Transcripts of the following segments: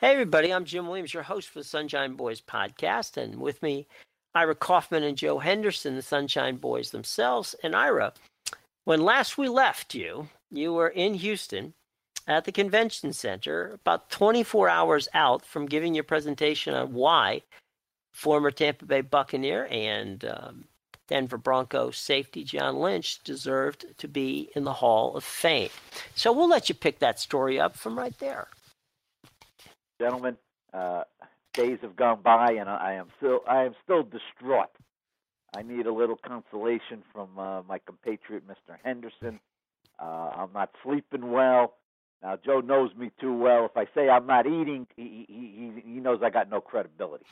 Hey, everybody, I'm Jim Williams, your host for the Sunshine Boys podcast. And with me, Ira Kaufman and Joe Henderson, the Sunshine Boys themselves. And Ira, when last we left you, you were in Houston at the convention center, about 24 hours out from giving your presentation on why former Tampa Bay Buccaneer and um, Denver Broncos safety John Lynch deserved to be in the Hall of Fame. So we'll let you pick that story up from right there gentlemen. Uh, days have gone by, and I am still I am still distraught. I need a little consolation from uh, my compatriot, Mr. Henderson. Uh, I'm not sleeping well. Now, Joe knows me too well. If I say I'm not eating, he he he knows I got no credibility.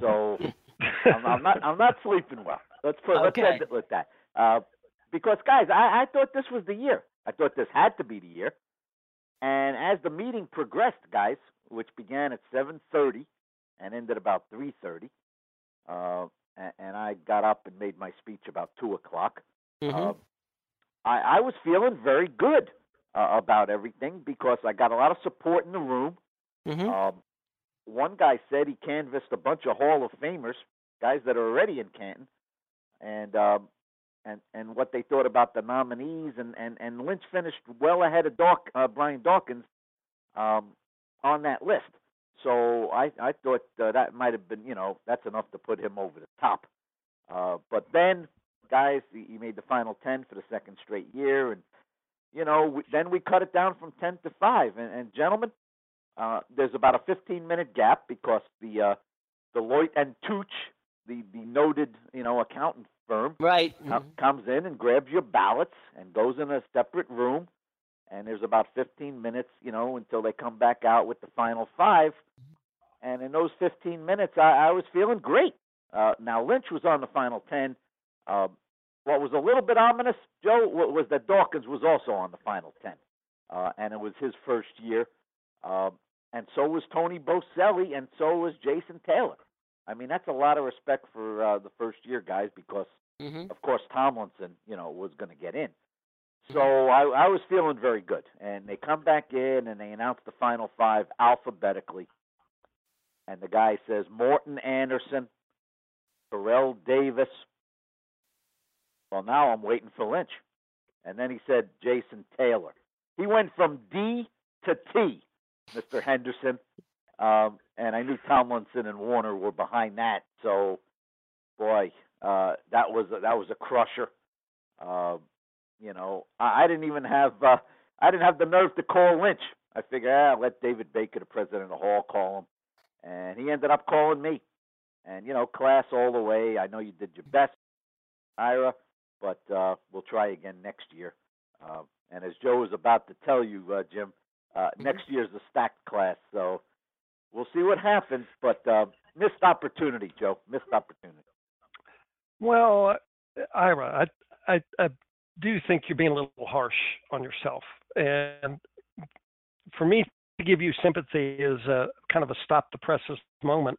So I'm, I'm not I'm not sleeping well. Let's put okay. let's end it with that. Uh, because guys, I, I thought this was the year. I thought this had to be the year. And as the meeting progressed, guys, which began at 7:30 and ended about 3:30. Uh, and, and, I got up and made my speech about two o'clock. Mm-hmm. Uh, I, I, was feeling very good uh, about everything because I got a lot of support in the room. Mm-hmm. Um, one guy said he canvassed a bunch of Hall of Famers, guys that are already in Canton, and um, and and what they thought about the nominees, and and and Lynch finished well ahead of Dawk, uh, Brian Dawkins. Um, on that list. So I I thought uh, that might have been you know that's enough to put him over the top. Uh, but then guys, he made the final ten for the second straight year, and you know we, then we cut it down from ten to five. And, and gentlemen, uh, there's about a 15 minute gap because the uh, Deloitte and Touche, the the noted you know accountant firm, right, mm-hmm. comes in and grabs your ballots and goes in a separate room and there's about 15 minutes, you know, until they come back out with the final five. And in those 15 minutes, I, I was feeling great. Uh, now Lynch was on the final 10. Uh, what was a little bit ominous, Joe, was that Dawkins was also on the final 10, uh, and it was his first year. Uh, and so was Tony Boselli, and so was Jason Taylor. I mean, that's a lot of respect for uh, the first year guys because, mm-hmm. of course, Tomlinson, you know, was going to get in. So I, I was feeling very good. And they come back in and they announce the final five alphabetically. And the guy says Morten Andersen, Terrell Davis. Well, now I'm waiting for Lynch. And then he said Jason Taylor. He went from D to T, Mr. Henderson. Um, and I knew Tomlinson and Warner were behind that. So, boy, uh, that was a, that was a crusher. Uh, you know, I, I didn't even have uh, I didn't have the nerve to call Lynch. I figured ah, I'll let David Baker, the president of the hall, call him, and he ended up calling me. And you know, class all the way. I know you did your best, Ira, but uh, we'll try again next year. Uh, and as Joe was about to tell you, uh, Jim, uh, mm-hmm. next year's a stacked class, so we'll see what happens. But uh, missed opportunity, Joe. Missed opportunity. Well, Ira, I, I, I do think you're being a little harsh on yourself. And for me to give you sympathy is a, kind of a stop the presses moment.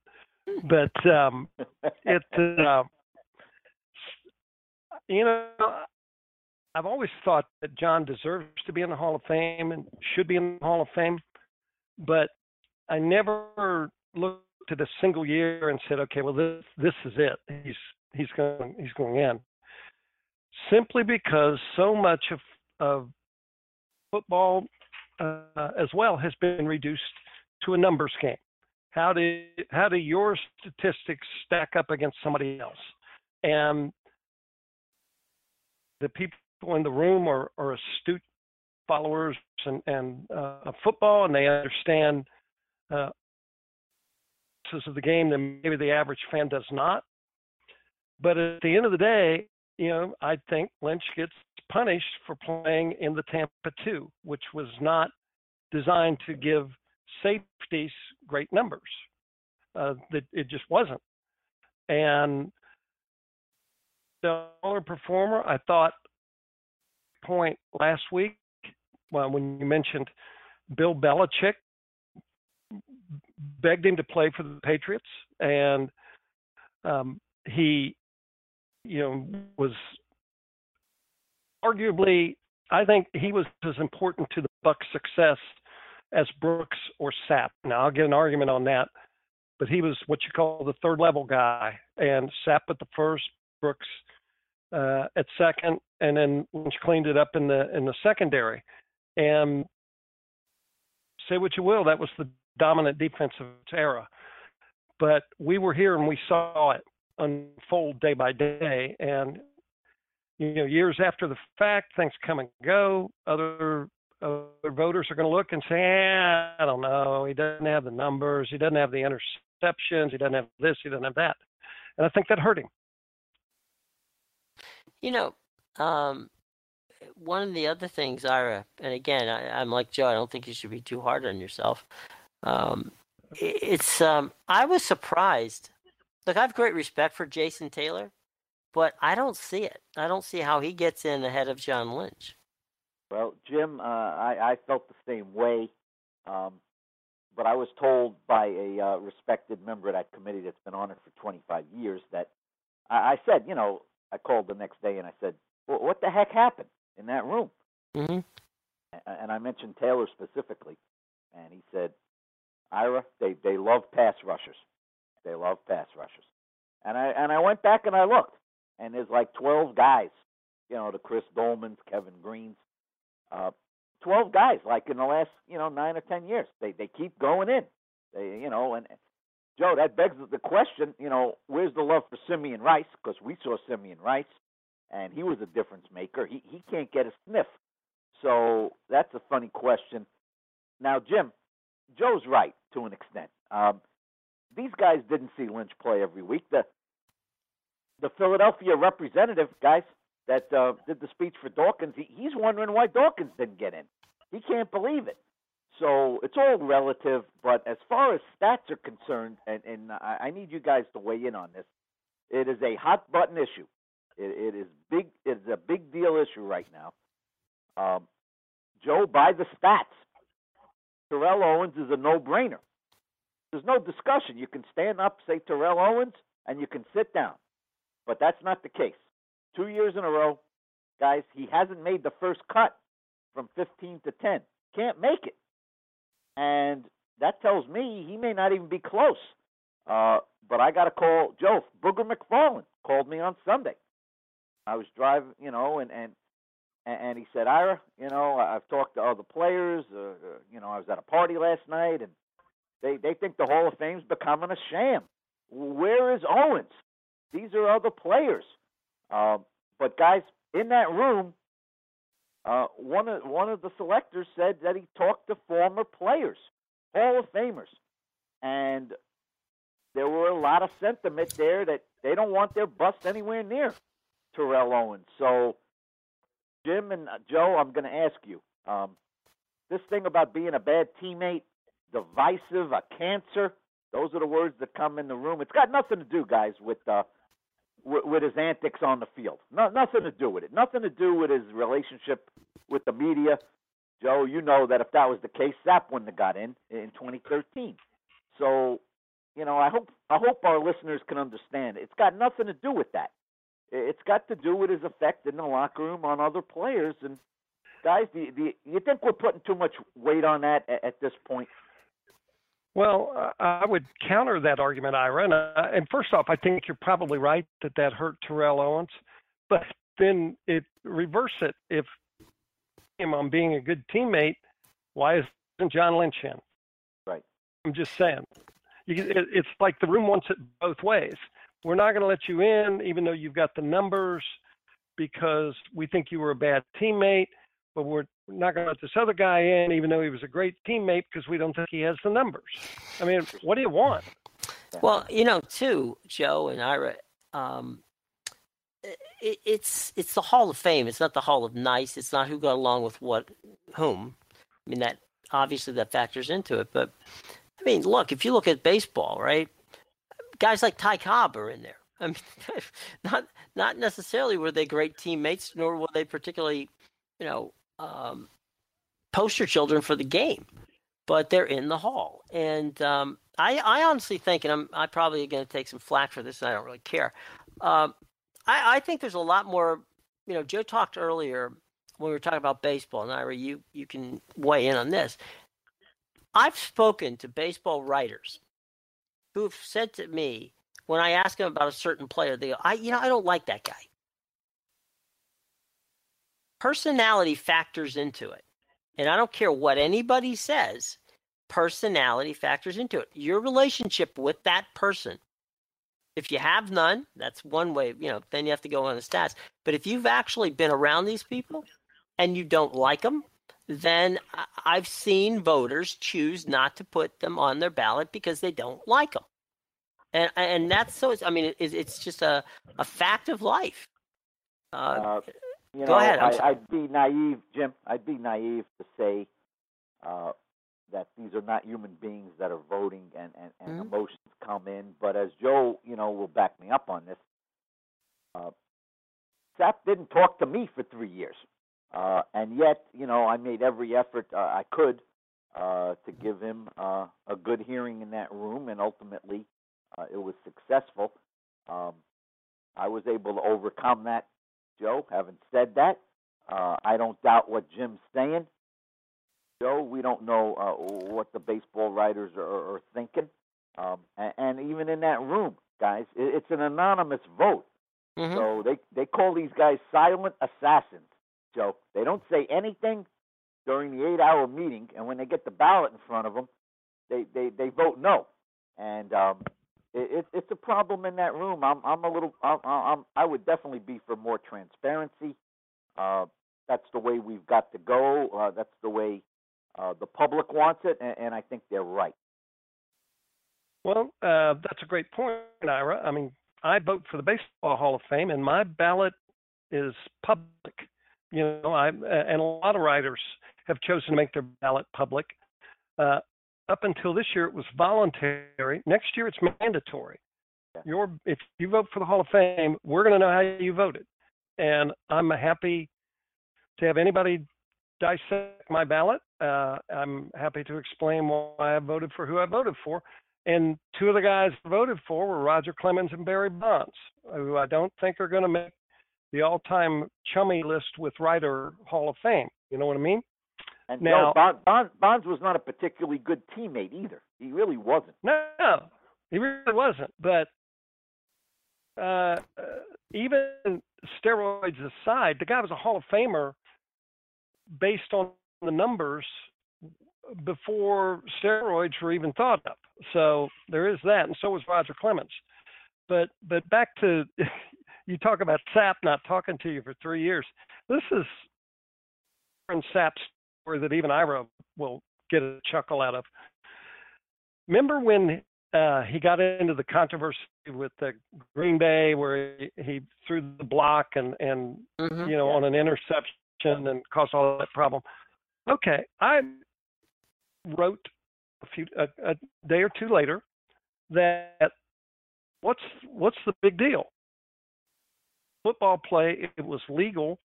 But um, it, uh, you know, I've always thought that John deserves to be in the Hall of Fame and should be in the Hall of Fame, but I never looked at a single year and said, okay, well this this is it. He's he's going he's going in simply because so much of, of football uh, as well has been reduced to a numbers game. How do how do your statistics stack up against somebody else? And the people in the room are, are astute followers and, and uh, of football, and they understand uh, of the game that maybe the average fan does not. But at the end of the day, you know, I think Lynch gets punished for playing in the Tampa 2, which was not designed to give safeties great numbers. Uh, that it just wasn't. And the stellar performer, I thought, point last week, well, when you mentioned Bill Belichick begged him to play for the Patriots, and um, he you know, was arguably, I think he was as important to the Bucks' success as Brooks or Sapp. Now I'll get an argument on that, but he was what you call the third level guy, and Sapp at the first, Brooks uh, at second, and then Lynch cleaned it up in the in the secondary. And say what you will, that was the dominant defensive era. But we were here and we saw it unfold day by day, and you know, years after the fact, things come and go. Other other voters are going to look and say, eh, I don't know, he doesn't have the numbers, he doesn't have the interceptions, he doesn't have this, he doesn't have that, and I think that hurt him. You know, um, one of the other things, Ira, and again, I, am like Joe. I don't think you should be too hard on yourself. Um, it's um, I was surprised. Look, I have great respect for Jason Taylor, but I don't see it. I don't see how he gets in ahead of John Lynch. Well, Jim, uh, I, I felt the same way, um, but I was told by a uh, respected member of that committee that's been on it for 25 years that I, I said, you know, I called the next day and I said, well, "What the heck happened in that room?" Mm-hmm. And I mentioned Taylor specifically, and he said, "Ira, they they love pass rushers. They love pass rushers." And I and I went back and I looked, and there's like 12 guys, you know, the Chris Dolemans, Kevin Greenes, uh, 12 guys like in the last you know nine or 10 years. They they keep going in. They you know and Joe, that begs the question, you know, where's the love for Simeon Rice? Because we saw Simeon Rice, and he was a difference maker. He he can't get a sniff. So that's a funny question. Now, Jim, Joe's right to an extent. Um, these guys didn't see Lynch play every week. The the Philadelphia representative, guys, that uh, did the speech for Dawkins, he, he's wondering why Dawkins didn't get in. He can't believe it. So it's all relative, but as far as stats are concerned, and, and I, I need you guys to weigh in on this, it is a hot button issue. It, it is big. It is a big deal issue right now. Um, Joe, by the stats, Terrell Owens is a no-brainer. There's no discussion. You can stand up, say Terrell Owens, and you can sit down. But that's not the case. Two years in a row, guys, he hasn't made the first cut from 15 to 10. Can't make it and that tells me he may not even be close. Uh, but I got to call Joe Booger McFarland called me on Sunday. I was driving, you know, and and and he said, Ira, you know, I've talked to other players. Uh, uh, you know, I was at a party last night, and they they think the Hall of Fame's becoming a sham. Where is Owens? These are other players. Uh, but guys, in that room, uh, one of one of the selectors said that he talked to former players, Hall of Famers, and there were a lot of sentiment there that they don't want their bust anywhere near Terrell Owens. So, Jim and uh, Joe, I'm going to ask you um, this thing about being a bad teammate, divisive, a cancer. Those are the words that come in the room. It's got nothing to do, guys, with uh, with, with his antics on the field. No, nothing to do with it. Nothing to do with his relationship with the media. Joe, you know that if that was the case, Sapp wouldn't have got in in 2013. So, you know, I hope I hope our listeners can understand. It's got nothing to do with that. It's got to do with his effect in the locker room on other players. And guys, do you, do you think we're putting too much weight on that at, at this point? Well, I would counter that argument, Ira. And, uh, and first off, I think you're probably right that that hurt Terrell Owens. But then it reverse it. If him on being a good teammate, why isn't John Lynch in? Right. I'm just saying. You, it, it's like the room wants it both ways. We're not going to let you in, even though you've got the numbers, because we think you were a bad teammate but we're not going to let this other guy in, even though he was a great teammate, because we don't think he has the numbers. I mean, what do you want? Well, you know, too, Joe and Ira, um, it, it's it's the Hall of Fame. It's not the Hall of Nice. It's not who got along with what whom. I mean, that obviously that factors into it. But I mean, look, if you look at baseball, right? Guys like Ty Cobb are in there. I mean, not not necessarily were they great teammates, nor were they particularly, you know, um, poster children for the game, but they're in the hall. And um, I, I honestly think, and I'm I probably going to take some flack for this, and I don't really care. Um, I, I think there's a lot more. You know, Joe talked earlier when we were talking about baseball, and Ira, you you can weigh in on this. I've spoken to baseball writers who've said to me when I ask them about a certain player, they go, "I, you know, I don't like that guy." Personality factors into it, and I don't care what anybody says. Personality factors into it. Your relationship with that person. If you have none, that's one way. You know, then you have to go on the stats. But if you've actually been around these people and you don't like them, then I've seen voters choose not to put them on their ballot because they don't like them. And and that's so. I mean, it, it's just a, a fact of life. Uh, Uh, you Go know, ahead, I. I'd be naive, Jim. I'd be naive to say uh, that these are not human beings that are voting and, and, and Mhm. emotions come in. But as Joe, you know, will back me up on this, uh, Sapp didn't talk to me for three years. Uh, and yet, you know, I made every effort uh, I could uh, to give him uh, a good hearing in that room, and ultimately, uh, it was successful. Um, I was able to overcome that, Joe. Having said that, uh, I don't doubt what Jim's saying. Joe, we don't know uh, what the baseball writers are, are thinking. Um, and, and even in that room, guys, it, it's an anonymous vote. mhm. So they they call these guys silent assassins, Joe. They don't say anything during the eight-hour meeting, and when they get the ballot in front of them, they they they vote no. And um, it, it, it's a problem in that room. I'm I'm a little I'm, I'm I would definitely be for more transparency. Uh, that's the way we've got to go. Uh, that's the way uh, the public wants it, and, and I think they're right. Well, uh, that's a great point, Ira. I mean, I vote for the Baseball Hall of Fame, and my ballot is public. You know, I and a lot of writers have chosen to make their ballot public. Uh, up until this year, it was voluntary. Next year, it's mandatory. Your if you vote for the Hall of Fame, we're going to know how you voted, and I'm happy to have anybody dissect my ballot. Uh, I'm happy to explain why I voted for who I voted for. And two of the guys I voted for were Roger Clemens and Barry Bonds, who I don't think are going to make the all-time chummy list with writer Hall of Fame. You know what I mean? And Now- Joe, Bonds, was not a particularly good teammate either. He really wasn't. No, he really wasn't. But uh, even steroids aside, the guy was a Hall of Famer based on the numbers before steroids were even thought of. So there is that, and so was Roger Clemens. But but back to you talk about Sapp not talking to you for three years. This is Warren Sapp's that even Ira will get a chuckle out of. Remember when uh, he got into the controversy with the Green Bay, where he, he threw the block and and Mhm. you know on an interception and caused all that problem. Okay, I wrote a few a, a day or two later that what's what's the big deal? Football play, it was legal.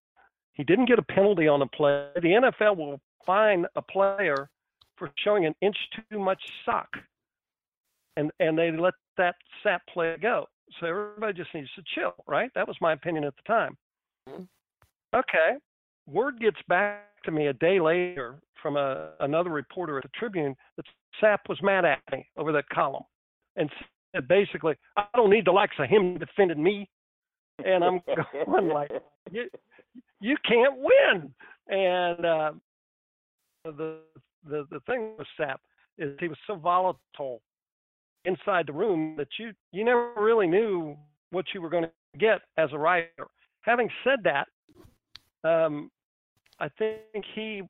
He didn't get a penalty on the play. The NFL will fine a player for showing an inch too much sock, and and they let that Sapp play go. So everybody just needs to chill, right? That was my opinion at the time. Mhm. Okay, word gets back to me a day later from a, another reporter at the Tribune that Sapp was mad at me over that column, and said basically, I don't need the likes of him defending me. And I'm going like, you, you can't win. And uh, the the the thing with Sapp is he was so volatile inside the room that you you never really knew what you were going to get as a writer. Having said that, um, I think he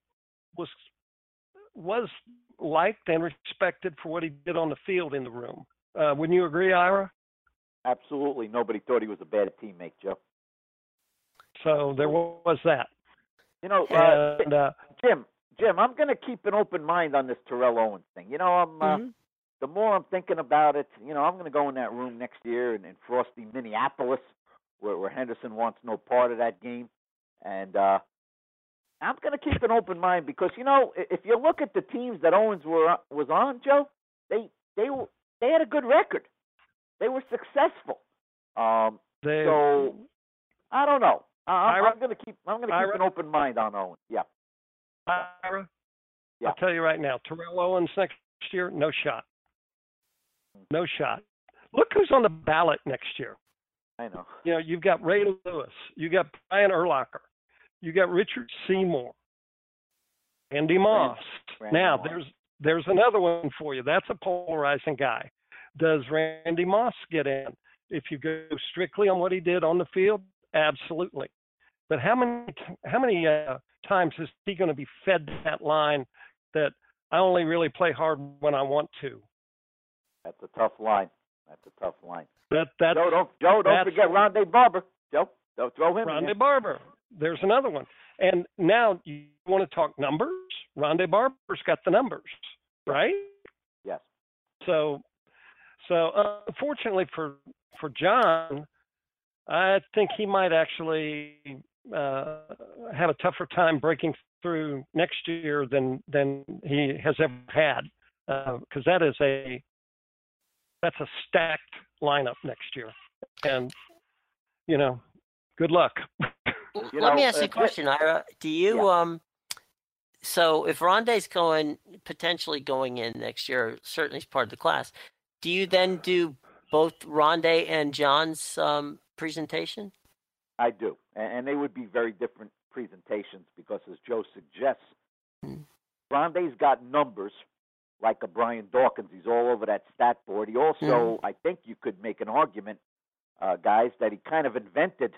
was was liked and respected for what he did on the field in the room. Uh, wouldn't you agree, Ira? Absolutely, nobody thought he was a bad teammate, Joe. So there was that. You know, uh, And uh, Jim, Jim, I'm going to keep an open mind on this Terrell Owens thing. You know, I'm uh, Mhm. the more I'm thinking about it, you know, I'm going to go in that room next year in, in frosty Minneapolis, where, where Henderson wants no part of that game, and uh, I'm going to keep an open mind because you know, if you look at the teams that Owens were was on, Joe, they they were they had a good record. They were successful. Um, they, So- I don't know. I- I'm, I'm going to keep I'm going to keep Ira? an open mind on Owens. Yeah. Ira, Yeah. I'll tell you right now, Terrell Owens next year, no shot. No shot. Look who's on the ballot next year. I know. You know, you've got Ray Lewis, you got Brian Urlacher, you got Richard Seymour, Andy Moss. Randy now Moss. there's there's another one for you. That's a polarizing guy. Does Randy Moss get in? If you go strictly on what he did on the field, absolutely. But how many how many uh, times is he going to be fed that line that I only really play hard when I want to? That's a tough line. That's a tough line. That that's Joe, don't Joe, don't forget Rondé Barber. Joe, don't throw him Rondé. Barber. There's another one. And now you want to talk numbers? Rondé Barber's got the numbers, right? Yes. So, so uh, unfortunately for for John, I think he might actually uh, have a tougher time breaking through next year than than he has ever had, because that is a that's a stacked lineup next year, and you know, good luck. You Let me ask you uh, a question, Ira. Do you Yeah. um so if Rondé's going potentially going in next year, certainly he's part of the class, do you then do both Rondé and John's um presentation? I do, and, and they would be very different presentations because, as Joe suggests, Hmm. Rondé's got numbers like a Brian Dawkins. He's all over that stat board. He also, Hmm. I think, you could make an argument, uh, guys, that he kind of invented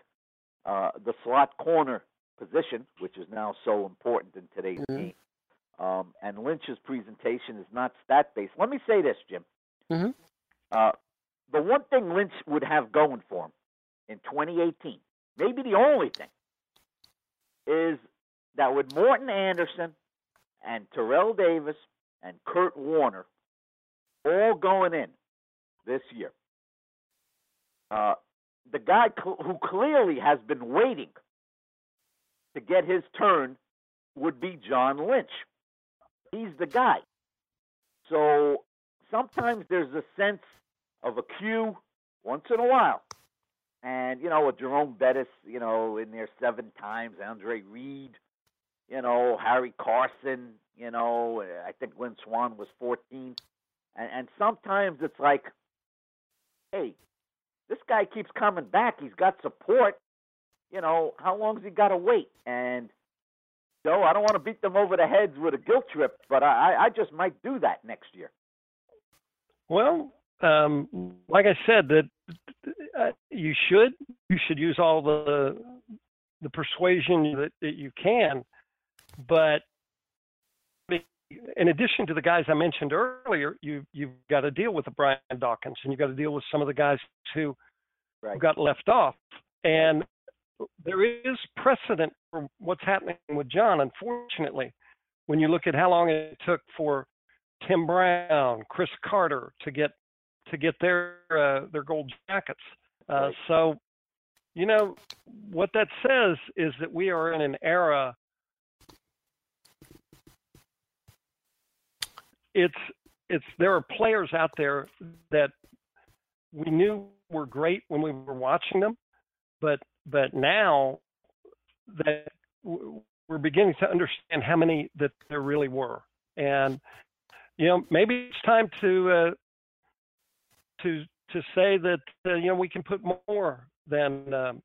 uh, the slot corner position, which is now so important in today's Mhm. game. Um, and Lynch's presentation is not stat based. Let me say this, Jim. Mhm. Uh, the one thing Lynch would have going for him in 2018, maybe the only thing, is that with Morten Andersen and Terrell Davis and Kurt Warner all going in this year, uh, the guy cl- who clearly has been waiting to get his turn would be John Lynch. He's the guy. So sometimes there's a sense of a queue once in a while. And, you know, with Jerome Bettis, you know, in there seven times, Andre Reed, you know, Harry Carson, you know, I think Lynn Swann was 14. And, and sometimes it's like, hey, this guy keeps coming back. He's got support. You know, how long's he got to wait? And Joe, I don't want to beat them over the heads with a guilt trip, but I, I just might do that next year. Well, um, like I said, that uh, you should you should use all the the persuasion that, that you can, but in addition to the guys I mentioned earlier, you you've got to deal with the Brian Dawkins, and you've got to deal with some of the guys who Right. got left off, and there is precedent for what's happening with John. Unfortunately, when you look at how long it took for Tim Brown, Cris Carter to get to get their uh, their gold jackets. Uh. So, you know, what that says is that we are in an era. It's it's there are players out there that we knew were great when we were watching them, but but now that we're beginning to understand how many that there really were, and you know maybe it's time to uh, to to say that uh, you know we can put more than um,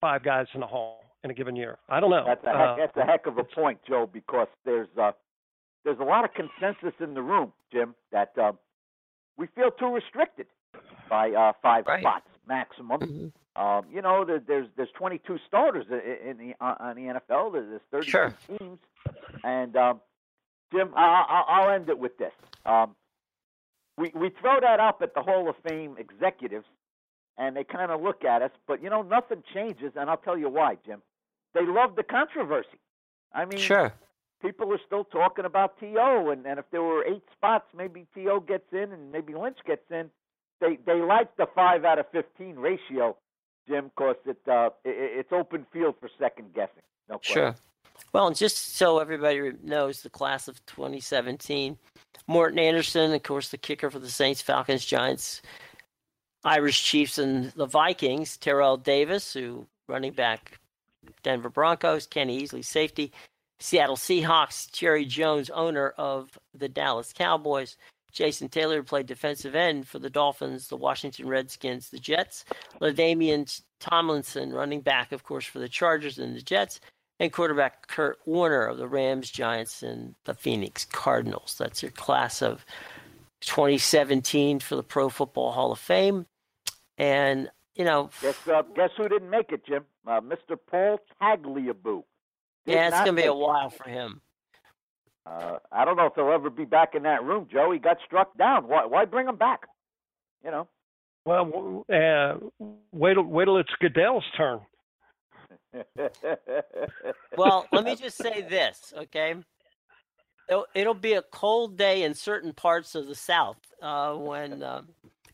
five guys in a hall in a given year. I don't know. That's a Uh, heck, that's a heck of a point, Joe, because there's uh, there's a lot of consensus in the room, Jim, that uh, we feel too restricted by uh, five Right. spots maximum. Mhm. Um, you know, there, there's there's 22 starters i- i- in the uh, on the NFL. There's 32 Sure. teams, and um, Jim, I, I, I'll end it with this. Um, we we throw that up at the Hall of Fame executives, and they kind of look at us, but you know, nothing changes, and I'll tell you why, Jim. They love the controversy. I mean, Sure. people are still talking about To, and, and if there were eight spots, maybe To gets in, and maybe Lynch gets in. They they like the five out of fifteen ratio, Jim, because it, uh, it it's open field for second guessing. No question. Sure. Well, and just so everybody knows, the class of 2017, Morten Andersen, of course, the kicker for the Saints, Falcons, Giants, Irish Chiefs, and the Vikings. Terrell Davis, who running back, Denver Broncos. Kenny Easley, safety. Seattle Seahawks, Jerry Jones, owner of the Dallas Cowboys, Jason Taylor played defensive end for the Dolphins, the Washington Redskins, the Jets, LaDainian Tomlinson, running back, of course, for the Chargers and the Jets, and quarterback Kurt Warner of the Rams, Giants, and the Phoenix Cardinals. That's your class of 2017 for the Pro Football Hall of Fame. And, you know. Guess, uh, guess who didn't make it, Jim? Uh, Mr. Paul Tagliabue. yeah, it's going to be a while for him. Uh, I don't know if he'll ever be back in that room, Joe. He got struck down. Why, why bring him back? You know. Well, uh, wait till wait till it's Goodell's turn. Well, let me just say this, okay? It'll, it'll, be a cold day in certain parts of the South uh, when uh,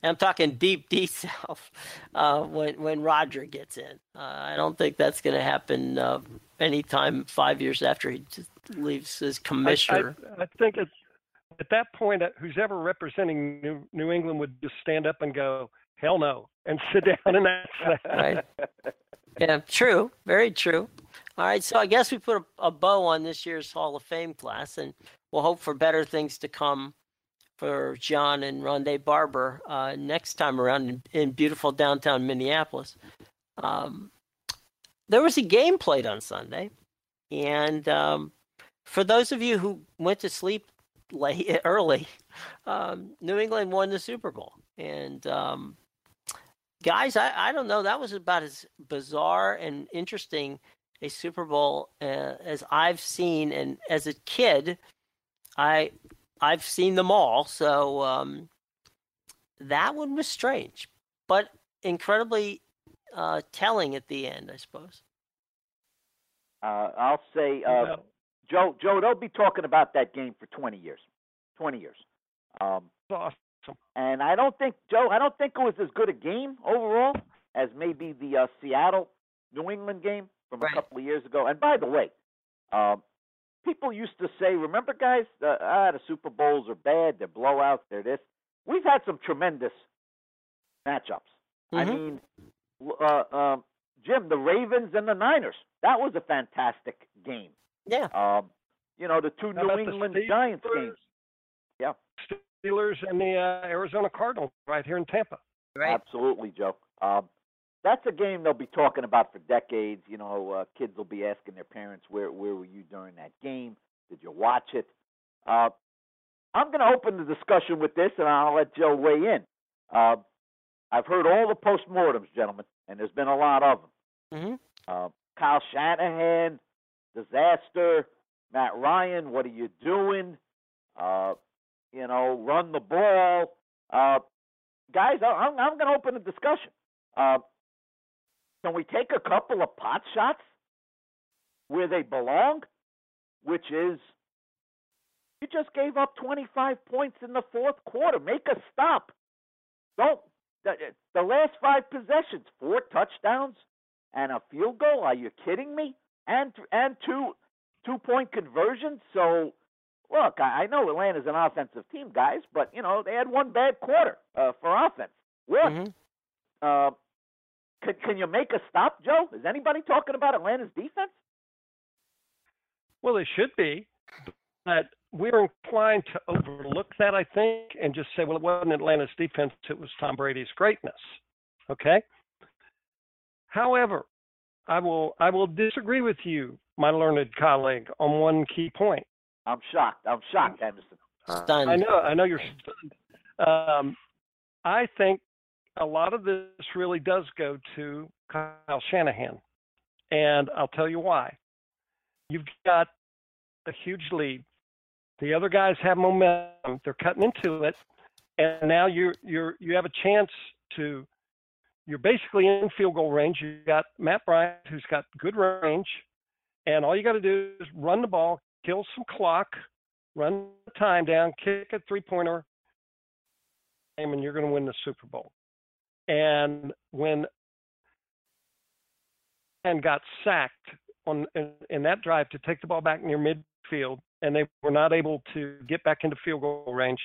I'm talking deep, deep South uh, when when Roger gets in. Uh, I don't think that's going to happen uh, anytime five years after he leaves as commissioner. I, I, I think at, at that point, uh, who's ever representing New, New England would just stand up and go, "Hell no," and sit down and that's right. Yeah, true. Very true. All right, so I guess we put a, a, bow on this year's Hall of Fame class, and we'll hope for better things to come for John and Rondé Barber uh, next time around in, in beautiful downtown Minneapolis. Um, there was a game played on Sunday, and um, for those of you who went to sleep late early, um, New England won the Super Bowl, and um, guys, I, I don't know. That was about as bizarre and interesting a Super Bowl uh, as I've seen, and as a kid, I I've seen them all. So um, that one was strange, but incredibly uh, telling at the end, I suppose. Uh, I'll say, uh, Joe. Joe, they'll be talking about that game for twenty years. Twenty years. Um, awesome. And I don't think Joe. I don't think it was as good a game overall as maybe the uh, Seattle New England game from right. a couple of years ago. And by the way, um, people used to say, remember, guys, uh, ah, the Super Bowls are bad, they're blowouts, they're this. We've had some tremendous matchups. Mm-hmm. I mean, uh, uh, Jim, the Ravens and the Niners. That was a fantastic game. Yeah. Um, you know, the two How New England Giants games. Yeah. Steelers and the uh, Arizona Cardinals right here in Tampa. Right. Absolutely, Joe. Um, that's a game they'll be talking about for decades. You know, uh, kids will be asking their parents, "Where where were you during that game? Did you watch it?" Uh, I'm going to open the discussion with this, and I'll let Joe weigh in. Uh, I've heard all the postmortems, gentlemen, and there's been a lot of them. Mm-hmm. Uh, Kyle Shanahan, disaster. Matt Ryan, what are you doing? Uh, you know, run the ball. Uh, guys, I'm, I'm going to open a discussion. Uh, can we take a couple of pot shots where they belong? Which is, you just gave up 25 points in the fourth quarter. Make a stop. Don't. The, the last five possessions, four touchdowns and a field goal. Are you kidding me? And and two two point conversions. So look, I, I know Atlanta's an offensive team, guys, but you know they had one bad quarter uh, for offense. What? Mm-hmm. Uh, can, can you make a stop, Joe? Is anybody talking about Atlanta's defense? Well, they should be, but we're inclined to overlook that, I think, and just say, well, it wasn't Atlanta's defense; it was Tom Brady's greatness. Okay. However, I will I will disagree with you, my learned colleague, on one key point. I'm shocked. I'm shocked, Anderson. Stunned. I know. I know you're stunned. Um, I think a lot of this really does go to Kyle Shanahan, and I'll tell you why. You've got a huge lead. The other guys have momentum. They're cutting into it, and now you're you're you have a chance to. You're basically in field goal range. You've got Matt Bryant, who's got good range, and all you got to do is run the ball, kill some clock, run the time down, kick a three pointer, and you're going to win the Super Bowl. And when and got sacked on in, in, that drive to take the ball back near midfield, and they were not able to get back into field goal range.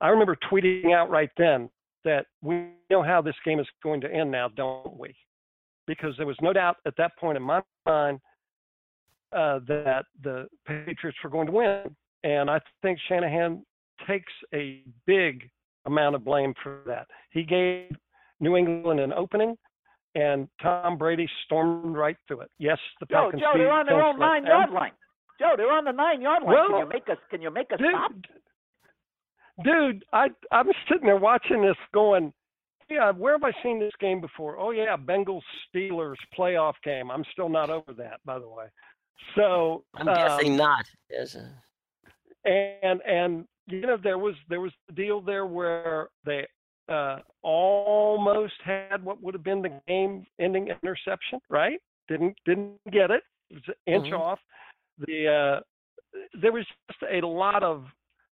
I remember tweeting out right then that we know how this game is going to end now, don't we? Because there was no doubt at that point in my mind uh, that the Patriots were going to win. And I think Shanahan takes a big amount of blame for that. He gave New England an opening, and Tom Brady stormed right through it. Yes, the Joe, Falcons. Joe, they're on their own nine them- yard line. Joe, they're on the nine yard line. can you make us? Can you make us dude, stop? dude, I I'm sitting there watching this, going, yeah, where have I seen this game before? Oh yeah, Bengals Steelers playoff game. I'm still not over that, by the way. So I'm um, guessing not. Yes. and and you know there was there was the deal there where they uh almost had what would have been the game ending interception right didn't didn't get it it was an inch Mhm. off the uh there was just a lot of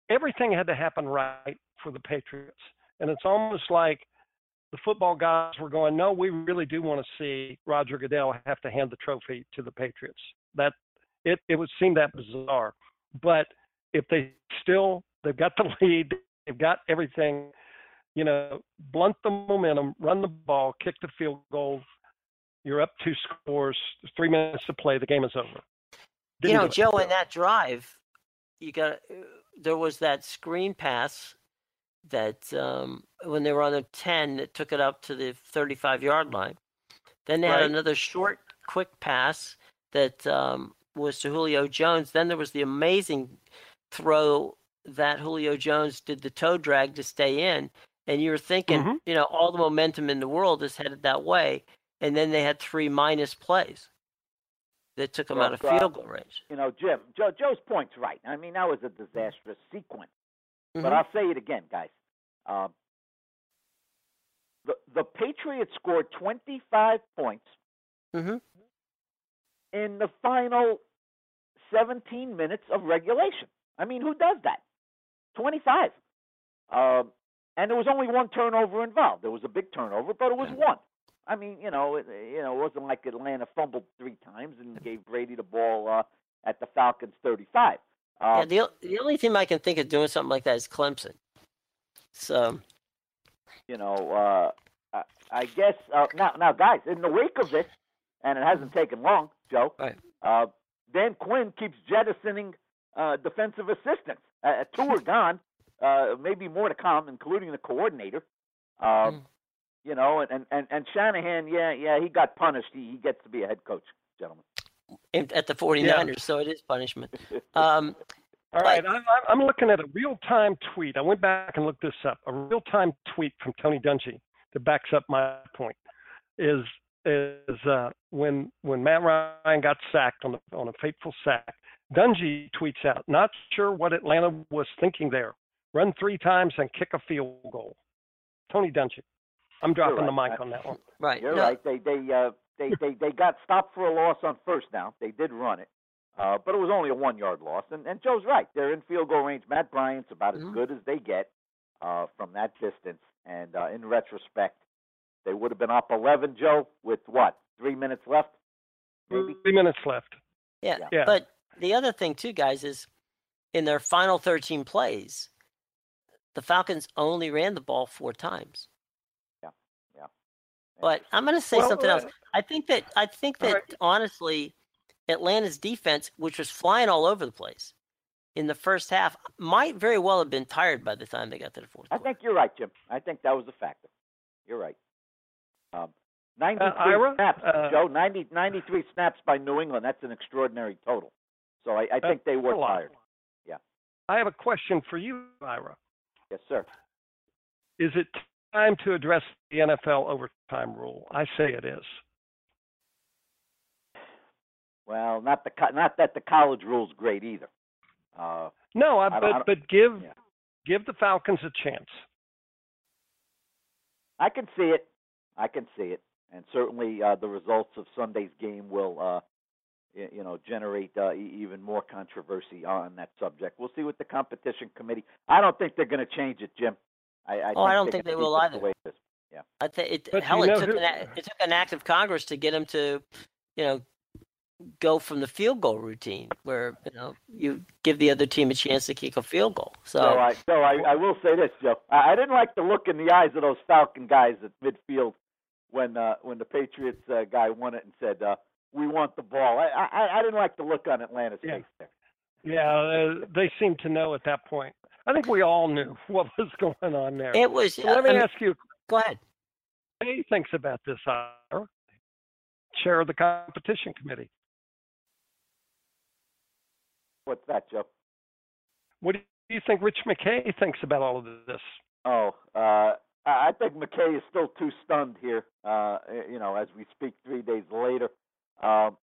everything had to happen right for the patriots and it's almost like the football guys were going no we really do want to see roger goodell have to hand the trophy to the patriots that it it would seem that bizarre but if they still they've got the lead, they've got everything, you know, blunt the momentum, run the ball, kick the field goal. You're up two scores, three minutes to play, the game is over. you Didn't know. Joe, in that drive, you got there was that screen pass that um, when they were on the ten, that took it up to the thirty-five yard line. Then they had another short, quick pass that um, was to Julio Jones. Then there was the amazing throw that Julio Jones did the toe drag to stay in, and you were thinking, Mhm. you know, all the momentum in the world is headed that way. And then they had three minus plays that took them Well, out of uh, field goal range. You know, Jim. Joe, Joe's point's right. I mean, that was a disastrous sequence. But Mhm. I'll say it again, guys. Um, the the Patriots scored 25 points Mhm. In the final 17 minutes of regulation. I mean, who does that? 25. Um, and there was only one turnover involved. There was a big turnover, but it was one. I mean, you know, it, you know, it wasn't like Atlanta fumbled three times and gave Brady the ball uh, at the Falcons 35. Yeah, Um, the the only team I can think of doing something like that is Clemson. So you know, uh, I, I guess uh, now, now, guys, in the wake of this, and it hasn't taken long, Joe. Right. Uh, Dan Quinn keeps jettisoning uh, defensive assistants. Uh, two are gone, uh, maybe more to come, including the coordinator. Um, Mm. You know, and, and and Shanahan, yeah, yeah, he got punished. He, he gets to be a head coach, gentlemen. at the 49ers, so it is punishment. Um, All right, I'm, I'm- I'm looking at a real-time tweet. I went back and looked this up. A real-time tweet from Tony Dungy that backs up my point. Is is uh, when when Matt Ryan got sacked on the, on a fateful sack, Dungy tweets out, "Not sure what Atlanta was thinking there. Run three times and kick a field goal." Tony Dungy. I'm dropping the right. mic on that one. right. You're no, right. They they uh, they they they got stopped for a loss on first down. They did run it, uh, but it was only a one yard loss. And and Joe's right. They're in field goal range. Matt Bryant's about as Mhm. good as they get uh, from that distance. And uh, in retrospect, they would have been up 11. Joe with what three minutes left? Maybe. Three minutes left. Yeah. Yeah. But the other thing too, guys, is in their final 13 plays, the Falcons only ran the ball four times. Yeah. Yeah. But I'm going to say Well, something else. uh, I think that I think that right. honestly, Atlanta's defense, which was flying all over the place in the first half, might very well have been tired by the time they got to the fourth. I quarter. think you're right, Jim. I think that was a factor. You're right. Um, 93 Ira, snaps, uh, Joe. 90, 93 snaps by New England. That's an extraordinary total. So I, I think they were a Yeah. I have a question for you, Ira. Yes, sir. Is it time to address the NFL overtime rule? I say it is. Well, not the not that the college rule's great either. Uh, No, I, I but I but give yeah. give the Falcons a chance. I can see it. I can see it, and certainly uh, the results of Sunday's game will, uh, y- you know, generate uh, e- even more controversy on that subject. We'll see what the competition committee. I don't think they're going to change it, Jim. I, I Oh, I don't think they will keep it the either. way it is. I think it, But hell, you it took who- an it took an act of Congress to get them to, you know, go from the field goal routine where you know you give the other team a chance to kick a field goal. So So I, so I, I will say this, Joe. I, I didn't like the look in the eyes of those Falcon guys at midfield when uh, when the Patriots uh, guy won it and said, uh, we want the ball. I I, I didn't like the look on Atlanta's Yeah. face there. Yeah, uh, they seemed to know at that point. I think we all knew what was going on there. It was. So let I me mean, ask you, go ahead. what do you thinks about this, Ira? Chair of the competition committee. What's that, Joe? What do you think Rich McKay thinks about all of this? Oh, uh, I think McKay is still too stunned here. Uh, you know, as we speak three days later. Um,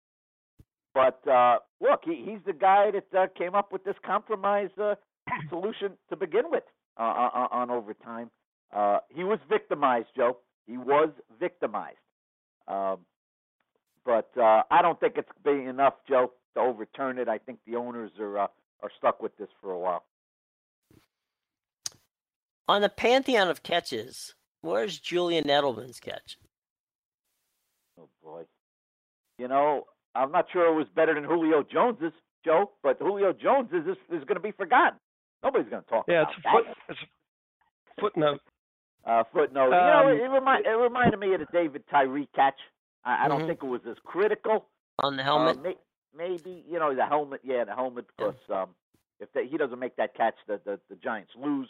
but uh, look, he, he's the guy that uh, came up with this compromise uh, solution to begin with uh, on, on overtime. Uh, he was victimized, Joe. He was victimized. Um, but uh, I don't think it's been enough, Joe, to overturn it. I think the owners are uh, are stuck with this for a while. On the pantheon of catches, where's Julian Edelman's catch? Oh boy. You know, I'm not sure it was better than Julio Jones's, Joe, but Julio Jones is is, is going to be forgotten. Nobody's going to talk Yeah, about it's a, that. foot, it's a footnote. Uh, footnote. you know, Um, it, it, remind, it reminded me of the David Tyree catch. I, I don't Mhm. think it was as critical. On the Uh, helmet? may, maybe you know the helmet. Yeah, the helmet because um, if they, he doesn't make that catch, the the, the Giants lose.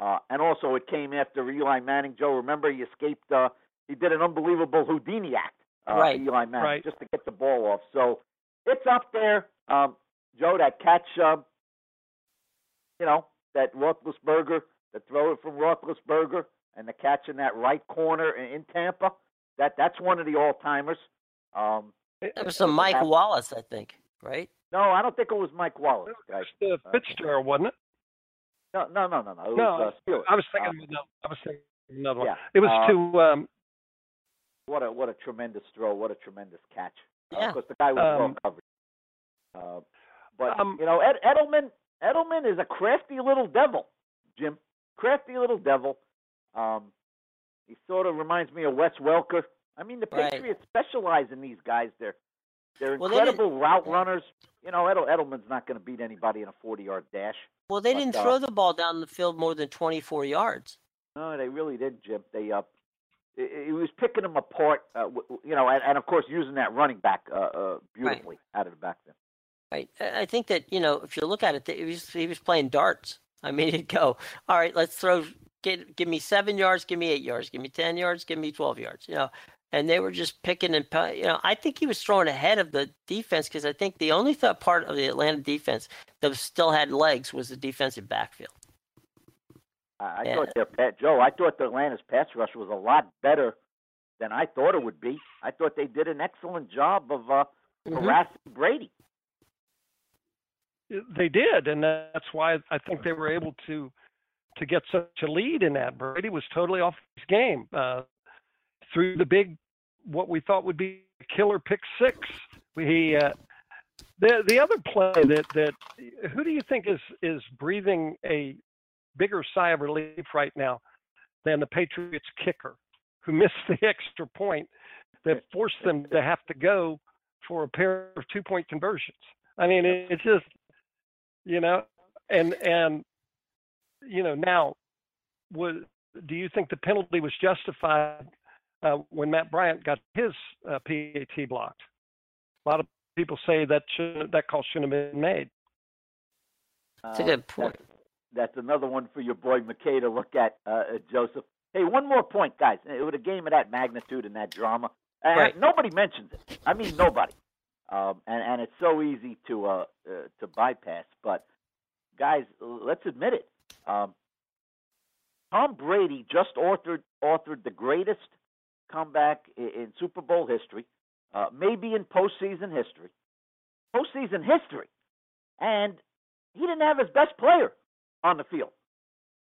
Uh, and also, it came after Eli Manning. Joe, remember he escaped. Uh, he did an unbelievable Houdini act. Uh, Right. Eli Manning Right. just to get the ball off. So it's up there, um, Joe. That catch, um, you know, that Roethlisberger, the throw it from Roethlisberger, and the catch in that right corner in, in Tampa. That that's one of the all timers. Um, That was some Mike. Wallace, I think, right? no, I don't think it was Mike Wallace, guys. It's uh, Fitzgerald, wasn't it? No, no, no, no, no. It No, was uh, I was thinking. Uh, of another, I was thinking of another one. yeah. It was uh, to um, What a what a tremendous throw! What a tremendous catch! Yeah. because the guy was well Um, covered. Uh, but um, you know, Ed, Edelman Edelman is a crafty little devil, Jim. Crafty little devil. Um, he sort of reminds me of Wes Welker. I mean, the Right. Patriots specialize in these guys. They're they're Well, they incredible route runners. You know, Edel, Edelman's not going to beat anybody in a forty-yard dash. Well, they But, didn't uh, throw the ball down the field more than 24 yards. No, they really did, Jim. They uh, he was picking them apart. Uh, you know, and, and of course using that running back uh, uh beautifully out of the backfield. Right. I I think that you know if you look at it, he was he was playing darts. I mean, he'd go, all right, let's throw, get, give me seven yards, give me eight yards, give me ten yards, give me twelve yards. You know, and they were just picking and you know. I think he was throwing ahead of the defense because I think the only th- part of the Atlanta defense that still had legs was the defensive backfield. I, I Yeah. thought their Pat Joe. I thought the Atlanta's pass rush was a lot better than I thought it would be. I thought they did an excellent job of uh, Mhm. harassing Brady. they did, and that's why I think they were able to to get such a lead in that. Brady was totally off his game uh, through the big, what we thought would be killer pick six. He uh, the the other play that that who do you think is is breathing a bigger sigh of relief right now than the Patriots kicker who missed the extra point that forced them to have to go for a pair of two point conversions. I mean, it, it's just you know, and and you know now, was do you think the penalty was justified uh, when Matt Bryant got his uh, PAT blocked? A lot of people say that should, that call shouldn't have been made. That's a Uh, good point. That's, that's another one for your boy McKay to look at, uh, uh, Joseph. Hey, one more point, guys. Uh, With a game of that magnitude and that drama, and Right. nobody mentions it. I mean, nobody. Um, and and it's so easy to uh, uh to bypass. But guys, let's admit it. Um, Tom Brady just authored authored the greatest comeback in, in Super Bowl history, uh, maybe in postseason history, postseason history, and he didn't have his best player on the field,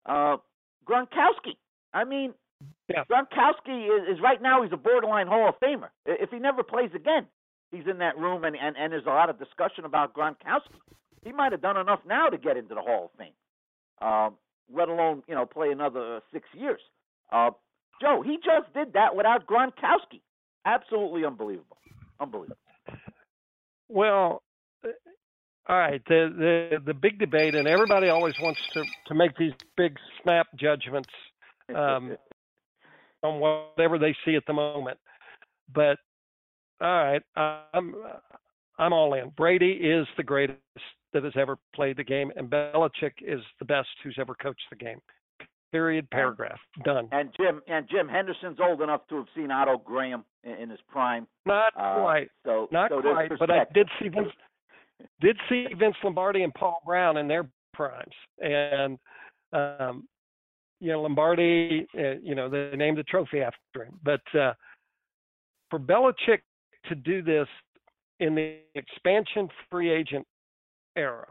uh, Gronkowski. I mean, Yeah. Gronkowski is, is right now he's a borderline Hall of Famer. If he never plays again, he's in that room, and, and, and there's a lot of discussion about Gronkowski. He might have done enough now to get into the Hall of Fame, um, let alone you know play another uh, six years. Uh, Joe, he just did that without Gronkowski. Absolutely unbelievable, unbelievable. Well, uh, all right. The the the big debate, and everybody always wants to to make these big snap judgments um, on whatever they see at the moment. But all right, I'm I'm all in. Brady is the greatest that has ever played the game, and Belichick is the best who's ever coached the game. Period. Paragraph. Done. And Jim and Jim Henderson's old enough to have seen Otto Graham in, in his prime. Not Uh, quite. So Not so quite. But I did see Vince did see Vince Lombardi and Paul Brown in their primes, and um, you know Lombardi. Uh, you know they named the trophy after him. But uh, for Belichick to do this in the expansion free agent era,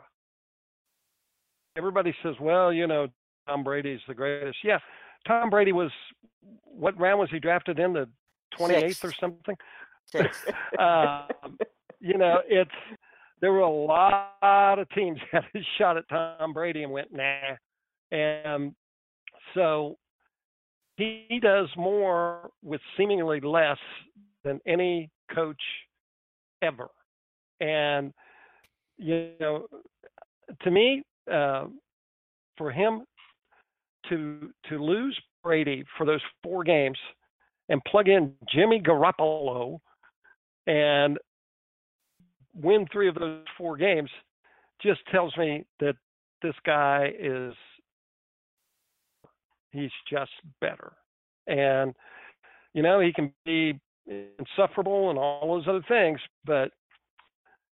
everybody says, "Well, you know Tom Brady's the greatest." Yeah, Tom Brady was. What round was he drafted in? The 28th or something. Um, you know, it's there were a lot of teams that had a shot at Tom Brady and went nah, and so he, he does more with seemingly less than any coach ever, and you know, to me, uh, for him to to lose Brady for those four games and plug in Jimmy Garoppolo and win three of those four games just tells me that this guy is he's just better. And you know he can be insufferable and all those other things but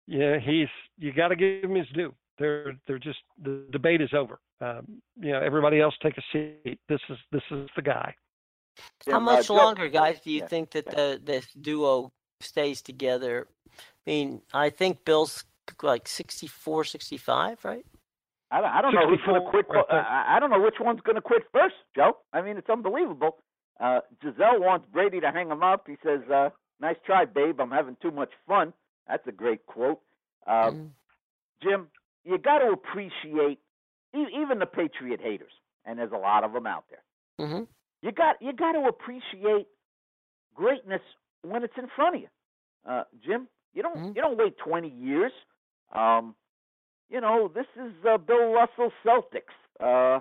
yeah he's you got to give him his due. They're they're just the debate is over um, you know everybody else take a seat this is this is the guy How uh, much longer, guys, do you Yeah. think that the this duo stays together? I mean, I think Bill's like 64, 65, right? I don't, I don't know who's going to quit. right there. I, I don't know which one's going to quit first, Joe. I mean, it's unbelievable. Uh, Gisele wants Brady to hang him up. He says, uh, "Nice try, babe. I'm having too much fun." That's a great quote. Uh, Mm. Jim, you got to appreciate even the Patriot haters, and there's a lot of them out there. hmm You got you got to appreciate greatness when it's in front of you, uh, Jim. You don't Mhm. you don't wait 20 years. Um, you know this is uh, Bill Russell Celtics. Uh,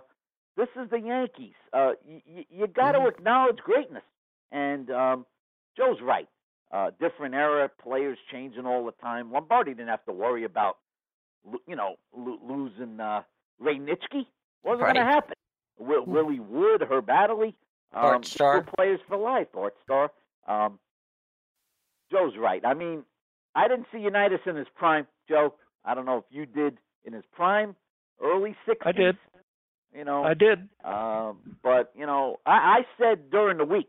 this is the Yankees. Uh, you, you, you got to Mhm. acknowledge greatness. And um, Joe's right. Uh, different era, players changing all the time. Lombardi didn't have to worry about, you know, lo- losing uh, Ray Nitschke. Wasn't going to happen. Will, Hmm. Willie Wood, Herb Adderley, um, Art were players for life. Bart Starr. Um, Joe's right. I mean, I didn't see Unitas in his prime, Joe. I don't know if you did in his prime, early 60s. I did. You know, i did um, but you know, I, I said during the week,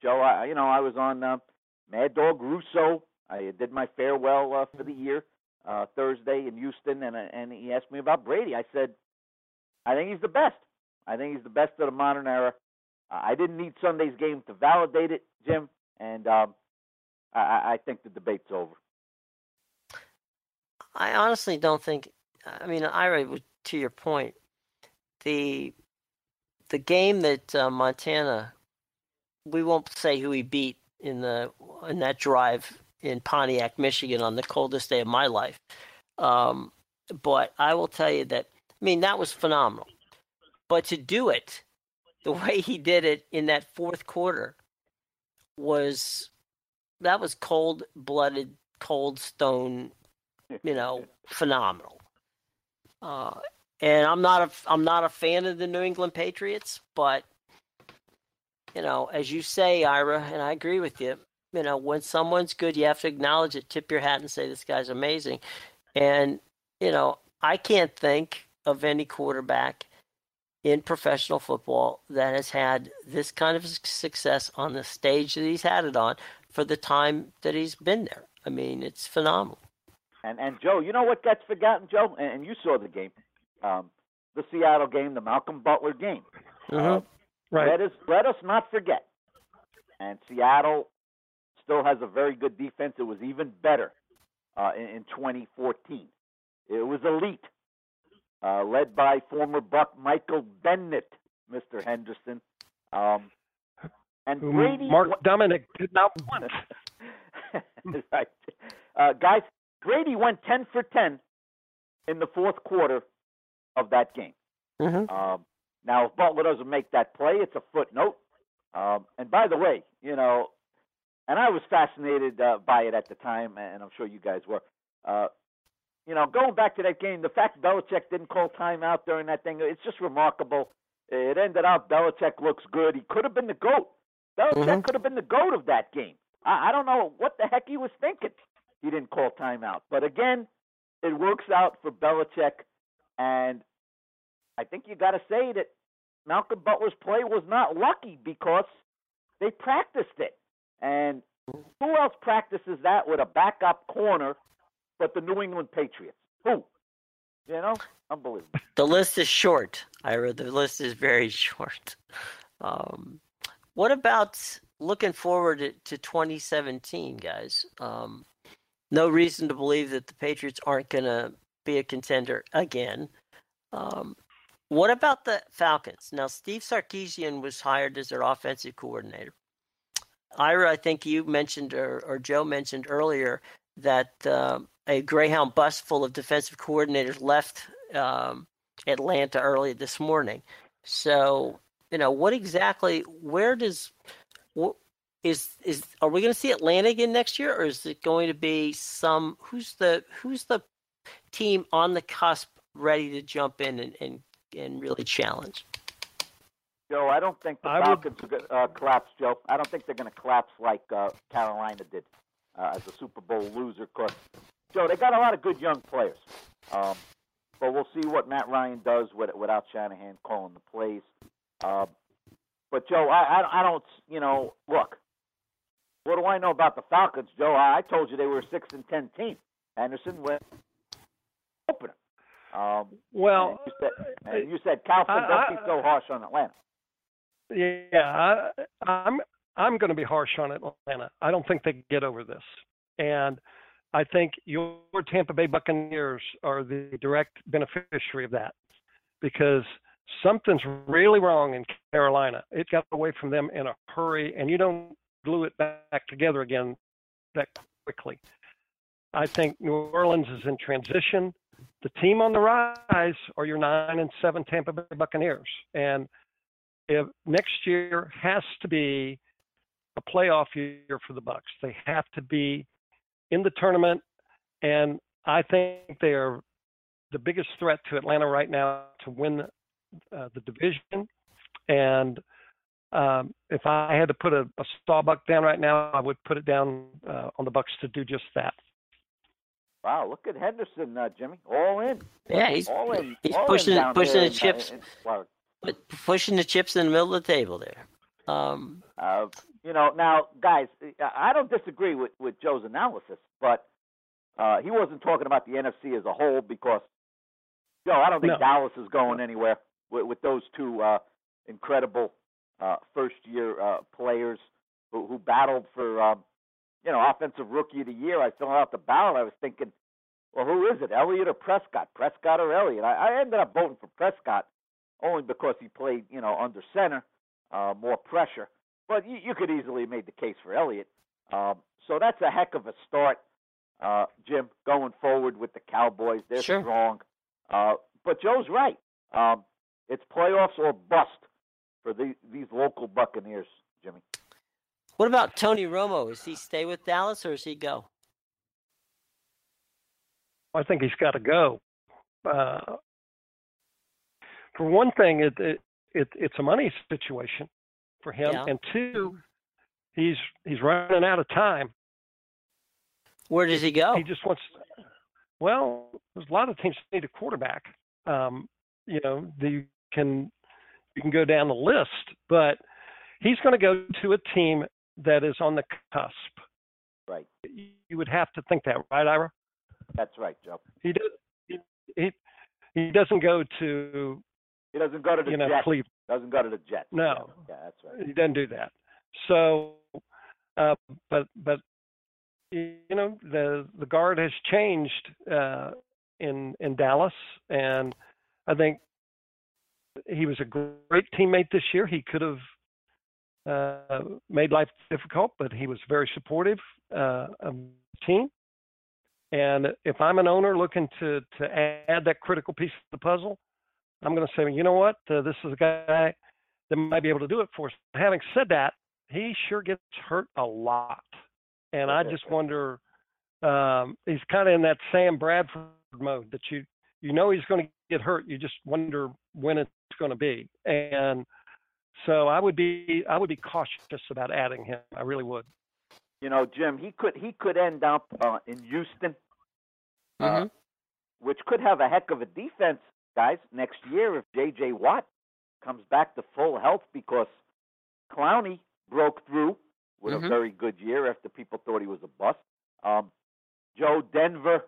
Joe. I, you know, I was on uh, Mad Dog Russo. I did my farewell uh, for the year uh, Thursday in Houston, and and he asked me about Brady. I said, I think he's the best. I think he's the best of the modern era. Uh, I didn't need Sunday's game to validate it, Jim, and um, I, I I think the debate's over. I honestly don't think. I mean, Ira, to your point, the the game that uh, Montana, we won't say who he beat in the in that drive in Pontiac, Michigan, on the coldest day of my life. Um, but I will tell you that. I mean, that was phenomenal. But to do it the way he did it in that fourth quarter was that was cold blooded, cold stone you know, phenomenal. Uh, and I'm not a I'm not a fan of the New England Patriots, but you know, as you say, Ira, and I agree with you. You know, when someone's good, you have to acknowledge it, tip your hat, and say this guy's amazing. And you know, I can't think of any quarterback in professional football that has had this kind of success on the stage that he's had it on for the time that he's been there. I mean, it's phenomenal. And and Joe, you know what gets forgotten, Joe? And, and you saw the game, um, the Seattle game, the Malcolm Butler game. Mhm. Uh, right Let us let us not forget. And Seattle still has a very good defense. It was even better uh, in, in 2014. It was elite, uh, led by former Buck Michael Bennett, Mr. Henderson. Um, and whom Brady, mark dominic did not want right, uh, guys. Brady went 10 for 10 in the fourth quarter of that game. Mhm. Um, now, if Butler doesn't make that play, it's a footnote. Um, and by the way, you know, and I was fascinated uh, by it at the time, and I'm sure you guys were. Uh, you know, going back to that game, the fact Belichick didn't call timeout during that thing, it's just remarkable. It ended up Belichick looks good. He could have been the GOAT. Belichick mm-hmm. could have been the GOAT of that game. I, I don't know what the heck he was thinking. He didn't call timeout. But again, it works out for Belichick. And I think you got to say that Malcolm Butler's play was not lucky because they practiced it. And who else practices that with a backup corner but the New England Patriots? Who? You know, unbelievable. The list is short, Ira. The list is very short. Um, what about looking forward to 2017, guys? Um, no reason to believe that the Patriots aren't going to be a contender again. Um, what about the Falcons? Now, Steve Sarkisian was hired as their offensive coordinator. Ira, I think you mentioned, or, or Joe mentioned earlier, that um, a Greyhound bus full of defensive coordinators left um, Atlanta early this morning. So, you know, what exactly? Where does what is is are we going to see Atlanta again next year, or is it going to be some? Who's the who's the team on the cusp, ready to jump in and and, and really challenge? Joe, I don't think the I Falcons would... are going to uh, collapse, Joe. I don't think they're going to collapse like uh, Carolina did uh, as a Super Bowl loser. Cause Joe, they got a lot of good young players. Um, but we'll see what Matt Ryan does with, without Shanahan calling the plays. Uh, but Joe, I, I, I don't, you know, look. What do I know about the Falcons, Joe? I, I told you they were a six and ten team. Anderson went opener. Um, well, and you said, and you said Kaufman, don't be so harsh on Atlanta. Yeah, I, I'm I'm going to be harsh on Atlanta. I don't think they get over this, and I think your Tampa Bay Buccaneers are the direct beneficiary of that because something's really wrong in Carolina. It got away from them in a hurry, and you don't glue it back together again that quickly. I think New Orleans is in transition. The team on the rise are your nine and seven Tampa Bay Buccaneers, and if next year has to be a playoff year for the Bucks. They have to be in the tournament, and I think they are the biggest threat to Atlanta right now to win uh, the division. And um, if I had to put a, a Starbuck down right now, I would put it down uh, on the Bucks to do just that. Wow, look at Henderson, uh, Jimmy, all in. Yeah, he's all in. He's all pushing in pushing the chips, in, in pushing the chips in the middle of the table there. Um, uh, you know, now, guys, I don't disagree with, with Joe's analysis, but uh, he wasn't talking about the NFC as a whole because, Joe, I don't think no. Dallas is going anywhere with, with those two uh, incredible uh, first-year uh, players who, who battled for, um, you know, offensive rookie of the year. I filled out the ballot. I was thinking, well, who is it, Elliott or Prescott? Prescott or Elliott? I, I ended up voting for Prescott only because he played, you know, under center, uh, more pressure. But you, you could easily have made the case for Elliott. Um, so that's a heck of a start, uh, Jim, going forward with the Cowboys. They're sure. strong. Uh, but Joe's right. Um, it's playoffs or bust for the, these local Buccaneers, Jimmy. What about Tony Romo? Does he stay with Dallas or does he go? I think he's got to go. Uh, for one thing, it, it, it, it's a money situation for him, yeah. and two, he's he's running out of time. Where does he go? He just wants. Well, there's a lot of teams need a quarterback. Um, you know, the, can you can go down the list, but he's going to go to a team that is on the cusp. Right. You would have to think that, right, Ira? That's right, Joe. He does. He, he, he doesn't go to. He doesn't go to the you know, Jets. Cleveland. Doesn't go to the Jets. No, yeah, that's right. He doesn't do that. So, uh, but but you know the the guard has changed uh, in in Dallas, and I think he was a great teammate this year. He could have uh, made life difficult, but he was very supportive uh, of the team. And if I'm an owner looking to to add that critical piece of the puzzle, I'm going to say, you know what, uh, this is a guy that might be able to do it for us. Having said that, he sure gets hurt a lot. and I just wonder. Um, he's kind of in that Sam Bradford mode that you you know he's going to get hurt. You just wonder when it's going to be, and so I would be I would be cautious about adding him. I really would. You know, Jim, he could he could end up uh, in Houston, uh, Mhm. which could have a heck of a defense, guys, next year if J.J. Watt comes back to full health because Clowney broke through with Mhm. a very good year after people thought he was a bust. Um, Joe Denver,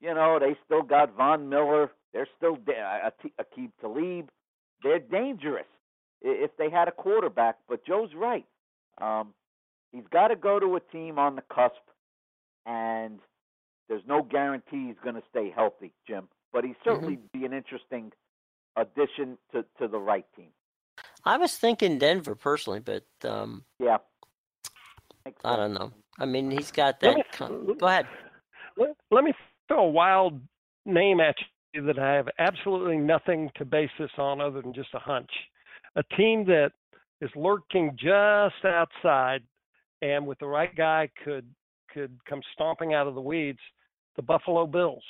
you know, they still got Von Miller. They're still da- uh, Aqib Talib. They're dangerous if they had a quarterback. But Joe's right. Um, he's got to go to a team on the cusp, and there's no guarantee he's going to stay healthy, Jim. But he'd certainly be an interesting addition to to the right team. I was thinking Denver personally, but um, Yeah. I don't know. I mean, he's got that. me- Con- Go ahead. Let, let me throw a wild name at you that I have absolutely nothing to base this on other than just a hunch. A team that is lurking just outside and with the right guy could could come stomping out of the weeds, the Buffalo Bills.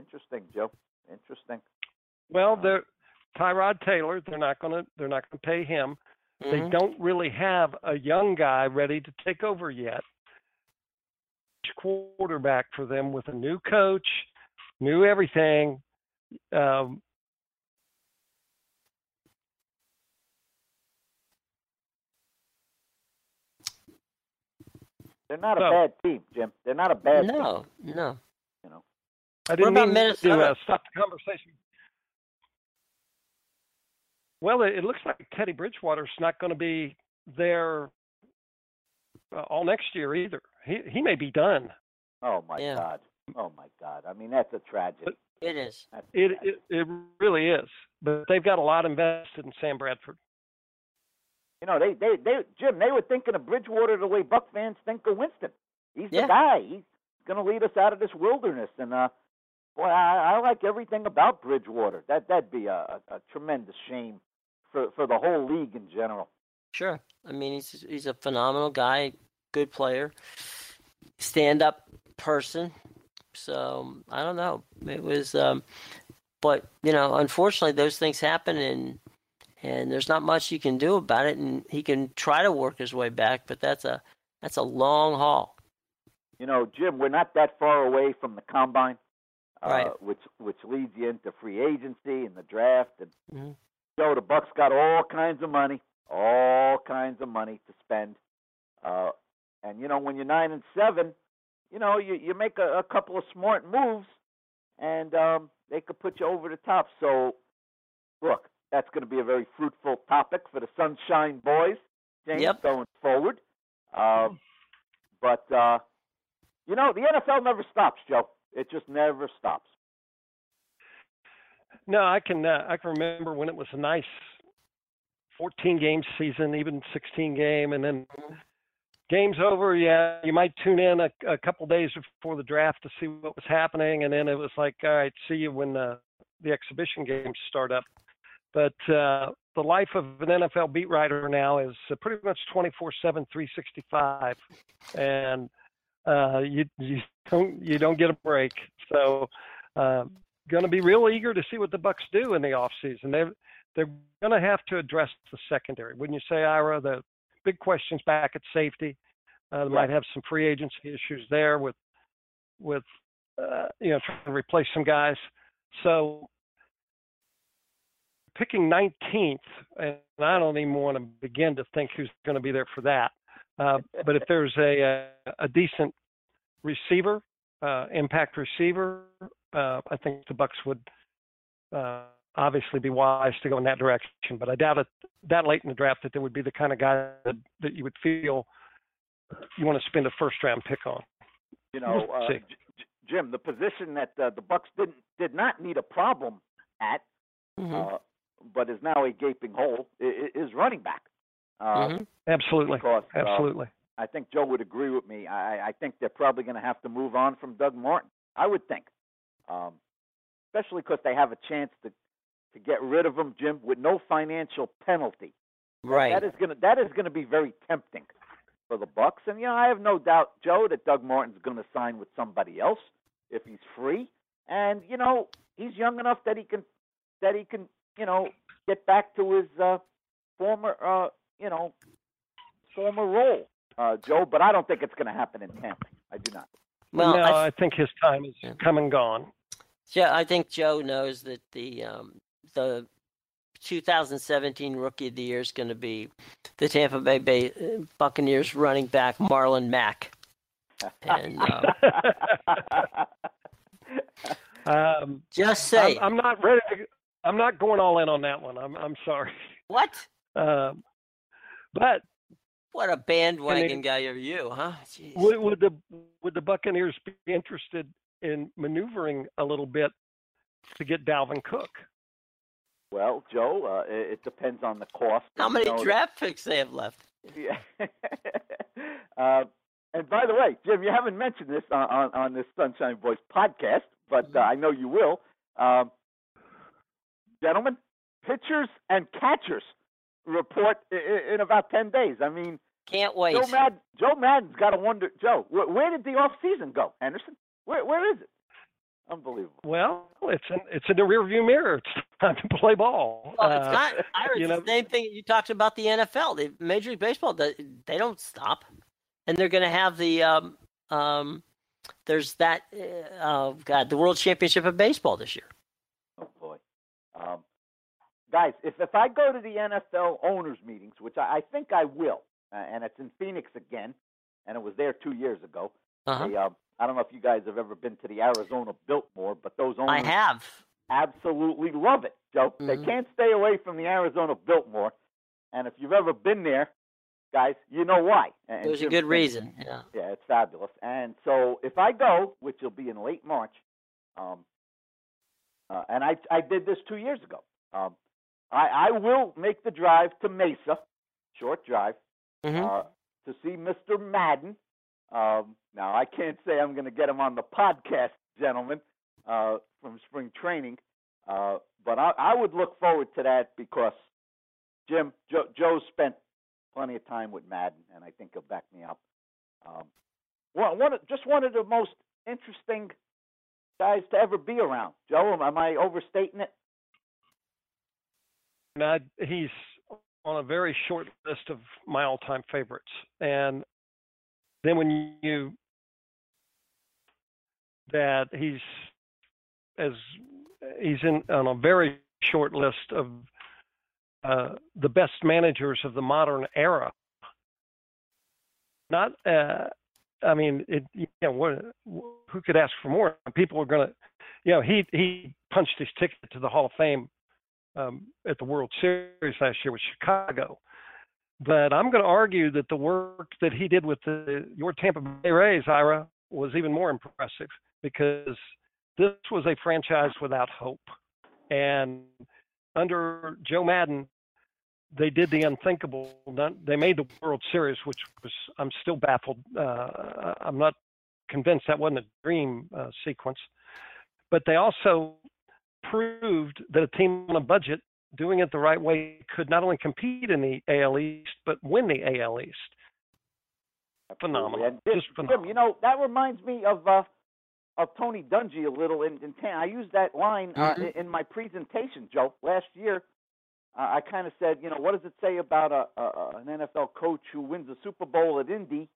Interesting, Joe. Interesting. Well, they're Tyrod Taylor, they're not gonna they're not gonna pay him. They Mhm. don't really have a young guy ready to take over yet. Quarterback for them with a new coach, new everything. Um, They're not a So- bad team, Jim. They're not a bad team. No, no. You know. I didn't about mean Minnesota? to uh, stop the conversation. Well, it, it looks like Teddy Bridgewater's not going to be there uh, all next year either. He he may be done. Oh my Yeah. God. Oh my God. I mean, that's a tragedy. It is. That's It, tragedy. it it really is. But they've got a lot invested in Sam Bradford. You know, they, they, they, Jim, they were thinking of Bridgewater the way Buck fans think of Winston. He's Yeah. the guy. He's going to lead us out of this wilderness. And uh, boy, I, I like everything about Bridgewater. That that'd be a, a, a tremendous shame for for the whole league in general. Sure. I mean, he's he's a phenomenal guy, good player, stand up person. So I don't know. It was, um, but you know, unfortunately, those things happen, and and there's not much you can do about it. And he can try to work his way back, but that's a that's a long haul. You know, Jim, we're not that far away from the combine, uh, Right. which which leads you into free agency and the draft. And Mhm. so the Bucks got all kinds of money, all kinds of money to spend. Uh, and you know, when you're nine and seven, you know, you you make a, a couple of smart moves, and um, they could put you over the top. So, look, that's going to be a very fruitful topic for the Sunshine Boys, James, Yep. going forward. Um, but uh, you know, the NFL never stops, Joe. It just never stops. No, I can uh, I can remember when it was a nice 14 game season, even 16 game, and then game's over. Yeah, you might tune in a, a couple days before the draft to see what was happening, and then it was like, all right, see you when the the exhibition games start up. But uh, the life of an NFL beat writer now is uh, pretty much 24/7, 365, and uh, you you don't you don't get a break. So. Uh, going to be real eager to see what the Bucks do in the off season. They're they're going to have to address the secondary, wouldn't you say, Ira? The big questions back at safety. Uh, they might have some free agency issues there with with uh, you know trying to replace some guys. So picking 19th, and I don't even want to begin to think who's going to be there for that. Uh, but if there's a a, a decent receiver, uh, impact receiver, uh, I think the Bucks would uh, obviously be wise to go in that direction. But I doubt it that late in the draft that there would be the kind of guy that, that you would feel you want to spend a first round pick on. You know, uh. J- J- Jim, the position that uh, the Bucks didn't did not need a problem at, Mhm. uh, but is now a gaping hole, i- i- is running back. Uh, Mhm. Absolutely, Because uh, absolutely. I think Joe would agree with me. I, I think they're probably going to have to move on from Doug Martin. I would think, um, especially because they have a chance to to get rid of him, Jim, with no financial penalty. Right. That is going to that is going to be very tempting. for the Bucks. And you know, I have no doubt, Joe, that Doug Martin's going to sign with somebody else if he's free. And you know, he's young enough that he can that he can you know get back to his uh, former uh, you know former role, uh, Joe. But I don't think it's going to happen in Tampa. I do not. Well, no, I, th- I think his time is yeah. come and gone. Yeah, I think Joe knows that the um, the 2017 Rookie of the Year is going to be the Tampa Bay, Bay uh, Buccaneers running back Marlon Mack. And uh, um, just say I'm, I'm, not ready. To, I'm not going all in on that one. I'm I'm sorry. What? Um, but what a bandwagon guy are you, huh? Would, would the would the Buccaneers be interested in maneuvering a little bit to get Dalvin Cook? Well, Joe, uh, it, it depends on the cost. How many draft picks they have left? Yeah. uh, and by the way, Jim, you haven't mentioned this on, on, on this Sunshine Boys podcast, but uh, I know you will. Um, gentlemen, pitchers and catchers report in, in about ten days. I mean, can't wait. Joe Maddon, Joe Maddon's got to wonder. Joe, where, where did the off season go, Henderson? Where where is it? Unbelievable. Well, it's in it's in the rearview mirror. It's time to play ball. Well, it's uh, not. I you know, the same thing you talked about the NFL. The Major League Baseball. They, they don't stop, and they're going to have the um um. There's that. Uh, oh God, the World Championship of Baseball this year. Oh boy, um, guys, if if I go to the NFL owners meetings, which I, I think I will, uh, and it's in Phoenix again, and it was there two years ago. Uh-huh. They, uh, I don't know if you guys have ever been to the Arizona Biltmore, but those owners I have absolutely love it, Joe. Mm-hmm. They can't stay away from the Arizona Biltmore, and if you've ever been there, guys, you know why. And There's a good reason. Yeah. Yeah, it's fabulous. And so if I go, which will be in late March, um, uh, and I I did this two years ago. Um, I I will make the drive to Mesa, short drive, mm-hmm. uh, to see Mr. Maddon. um, now, I can't say I'm going to get him on the podcast, gentlemen, uh, from spring training, uh, but I, I, would look forward to that because Jim Joe, Joe spent plenty of time with Maddon, and I think he'll back me up. Um, one, one, just one of the most interesting guys to ever be around. Joe, am I overstating it? No, he's on a very short list of my all-time favorites, and then when you that he's as he's in on a very short list of uh, the best managers of the modern era. Not, uh, I mean, it, you know, what, who could ask for more? People are going to, you know, he he punched his ticket to the Hall of Fame um, at the World Series last year with Chicago. But I'm going to argue that the work that he did with the, your Tampa Bay Rays, Ira, was even more impressive because this was a franchise without hope. And under Joe Maddon, they did the unthinkable. They made the World Series, which was I'm still baffled. Uh, I'm not convinced that wasn't a dream uh, sequence. But they also proved that a team on a budget doing it the right way, could not only compete in the AL East but win the AL East. Phenomenal. Jim, Just phenomenal. Jim, you know that reminds me of uh, of Tony Dungy a little. In, in I used that line uh, mm-hmm. in, in my presentation, Joe, last year. Uh, I kind of said, you know, what does it say about a, a an NFL coach who wins a Super Bowl at Indy,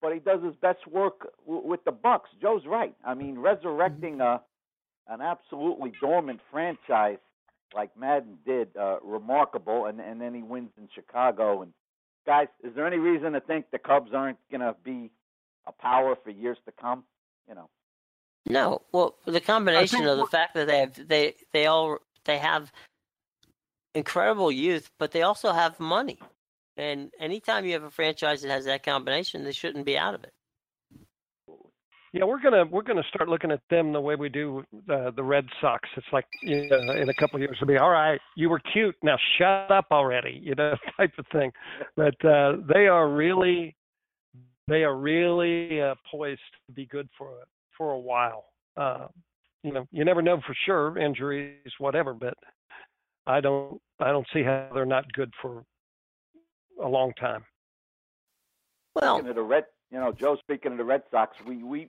but he does his best work w- with the Bucks? Joe's right. I mean, resurrecting mm-hmm. a an absolutely dormant franchise like Maddon did, uh, remarkable, and and then he wins in Chicago. And guys, is there any reason to think the Cubs aren't going to be a power for years to come? You know. No, well, the combination of the fact that they have they they all they have incredible youth, but they also have money. And anytime you have a franchise that has that combination, they shouldn't be out of it. Yeah, we're gonna we're gonna start looking at them the way we do uh, the Red Sox. It's like you know, in a couple of years, it'll be all right. You were cute, now shut up already, you know, type of thing. But uh, they are really they are really uh, poised to be good for for a while. Uh, you know, you never know for sure, injuries, whatever. But I don't I don't see how they're not good for a long time. Well, speaking of the Red, you know, Joe. Speaking of the Red Sox, we we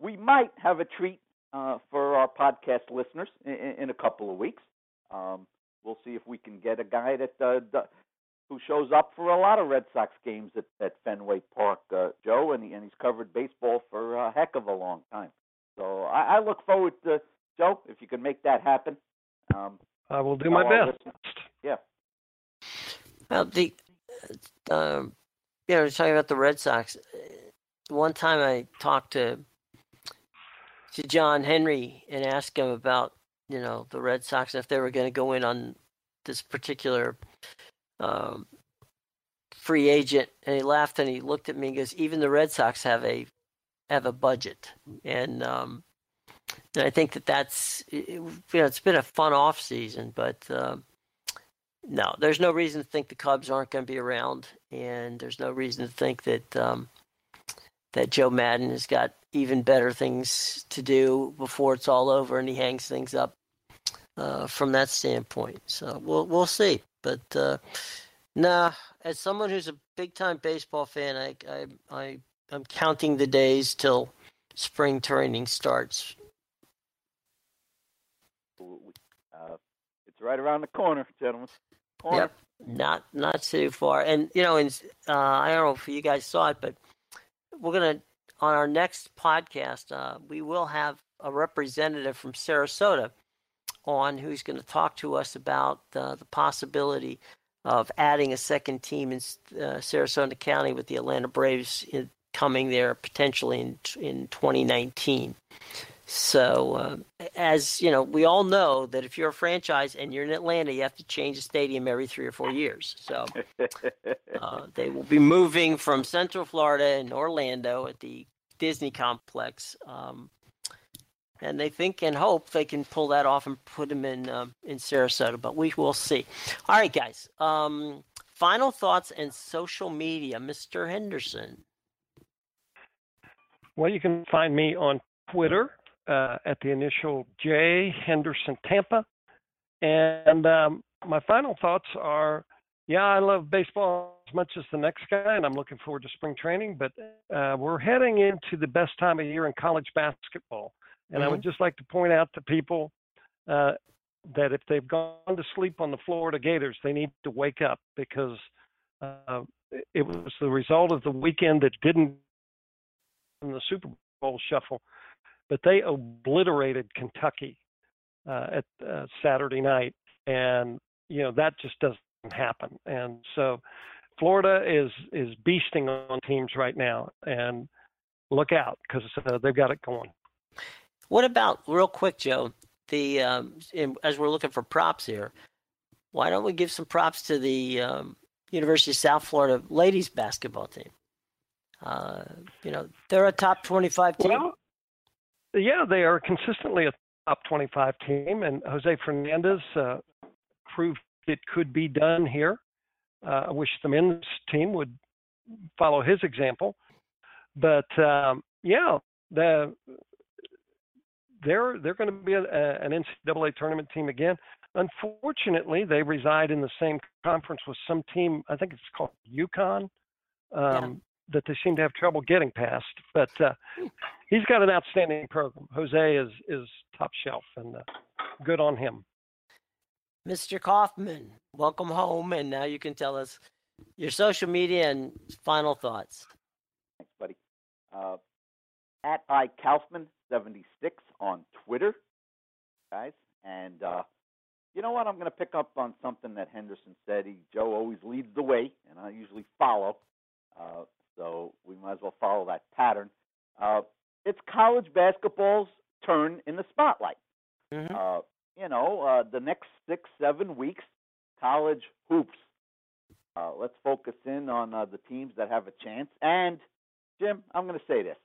we might have a treat uh, for our podcast listeners in, in a couple of weeks. Um, we'll see if we can get a guy that uh, d- who shows up for a lot of Red Sox games at, at Fenway Park, uh, Joe, and, he, and he's covered baseball for a heck of a long time. So I, I look forward to Joe if you can make that happen. Um, I will do my best. Yeah. Well, the um, you know, talking about the Red Sox. One time I talked to to John Henry and ask him about you know the Red Sox and if they were going to go in on this particular um, free agent, and he laughed and he looked at me and goes, "Even the Red Sox have a have a budget," and um, and I think that that's it, you know it's been a fun off season, but. Uh, no, there's no reason to think the Cubs aren't going to be around, and there's no reason to think that um, that Joe Maddon has got even better things to do before it's all over, and he hangs things up uh, from that standpoint. So we'll we'll see. But uh, nah, as someone who's a big time baseball fan, I I I I'm counting the days till spring training starts. Uh, it's right around the corner, gentlemen. Corner. Yep, not not too far. And you know, and uh, I don't know if you guys saw it, but we're gonna on our next podcast, uh, we will have a representative from Sarasota on who's going to talk to us about uh, the possibility of adding a second team in uh, Sarasota County with the Atlanta Braves in, coming there potentially in in 2019. So, uh, as you know, we all know that if you're a franchise and you're in Atlanta, you have to change the stadium every three or four years. So, uh, they will be moving from Central Florida and Orlando at the Disney complex, um, and they think and hope they can pull that off and put them in um, in Sarasota. But we will see. All right, guys. Um, final thoughts and social media, Mr. Henderson. Well, you can find me on Twitter uh, at the initial J Henderson Tampa. And um, my final thoughts are, yeah, I love baseball as much as the next guy, and I'm looking forward to spring training. But uh, we're heading into the best time of year in college basketball, and mm-hmm. I would just like to point out to people uh, that if they've gone to sleep on the Florida Gators, they need to wake up because uh, it was the result of the weekend that didn't in the Super Bowl shuffle but they obliterated Kentucky uh, at uh, Saturday night, and you know that just doesn't happen. And so Florida is is beasting on teams right now, and look out because uh, they've got it going. What about real quick, Joe? The um, in, as we're looking for props here, why don't we give some props to the um, University of South Florida ladies basketball team? Uh, you know, they're a top twenty-five team. Well, yeah, they are consistently a top 25 team, and Jose Fernandez uh, proved it could be done here. Uh, I wish the men's team would follow his example, but um, yeah, the they're they're going to be a, a, an NCAA tournament team again. Unfortunately, they reside in the same conference with some team. I think it's called UConn. Um, that they seem to have trouble getting past. But uh, he's got an outstanding program. Jose is is top shelf, and uh, good on him. Mr. Kaufman, welcome home, and now you can tell us your social media and final thoughts. Thanks, buddy. Uh, at i Kaufman seventy six on Twitter, guys, and uh, you know what? I'm going to pick up on something that Henderson said. He Joe always leads the way, and I usually follow. Uh, so we might as well follow that pattern. Uh, it's college basketball's turn in the spotlight. Mm-hmm. Uh, you know, uh, the next six, seven weeks, college hoops. Uh, let's focus in on uh, the teams that have a chance. And, Jim, I'm going to say this.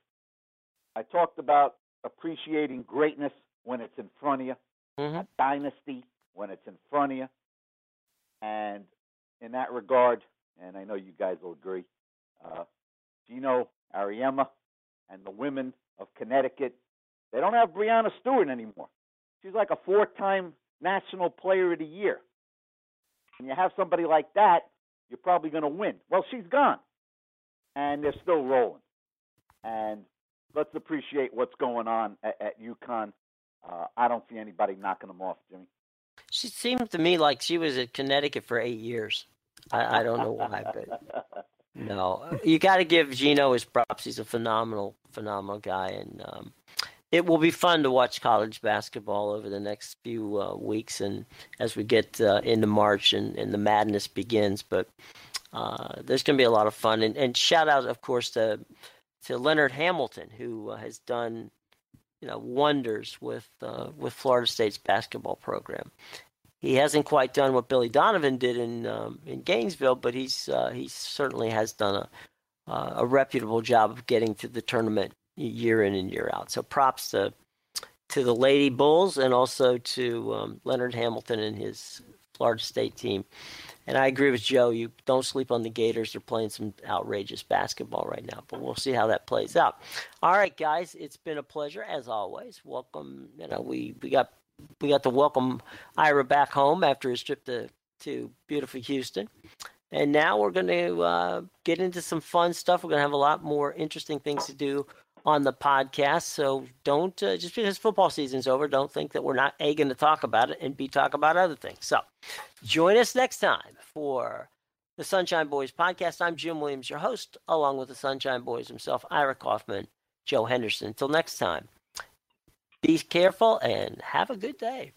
I talked about appreciating greatness when it's in front of you, mm-hmm. a dynasty when it's in front of you. And in that regard, and I know you guys will agree, uh, Geno Auriemma and the women of Connecticut. They don't have Breanna Stewart anymore. She's like a four-time National Player of the Year. And you have somebody like that, you're probably going to win. Well, she's gone. and they're still rolling. And let's appreciate what's going on at, at UConn. Uh, I don't see anybody knocking them off, Jimmy. She seemed to me like she was at Connecticut for eight years. I, I don't know why, but no, you got to give Geno his props. He's a phenomenal, phenomenal guy, and um, it will be fun to watch college basketball over the next few uh, weeks and as we get uh, into March and, and the madness begins. But uh, there's going to be a lot of fun. And, and, shout out, of course, to to Leonard Hamilton, who uh, has done you know wonders with uh, with Florida State's basketball program. He hasn't quite done what Billy Donovan did in um, in Gainesville, but he's uh, he certainly has done a a reputable job of getting to the tournament year in and year out. So props to to the Lady Bulls and also to um, Leonard Hamilton and his Florida State team. And I agree with Joe. You don't sleep on the Gators. They're playing some outrageous basketball right now, but we'll see how that plays out. All right, guys, it's been a pleasure as always. Welcome. You know, we we got we got to welcome Ira back home after his trip to to beautiful Houston. And now we're going to uh, get into some fun stuff. We're going to have a lot more interesting things to do on the podcast. So don't uh, just because football season's over, don't think that we're not a going to talk about it and b talk about other things. So join us next time for the Sunshine Boys podcast. I'm Jim Williams, your host, along with the Sunshine Boys himself, Ira Kaufman, Joe Henderson. Until next time, be careful and have a good day.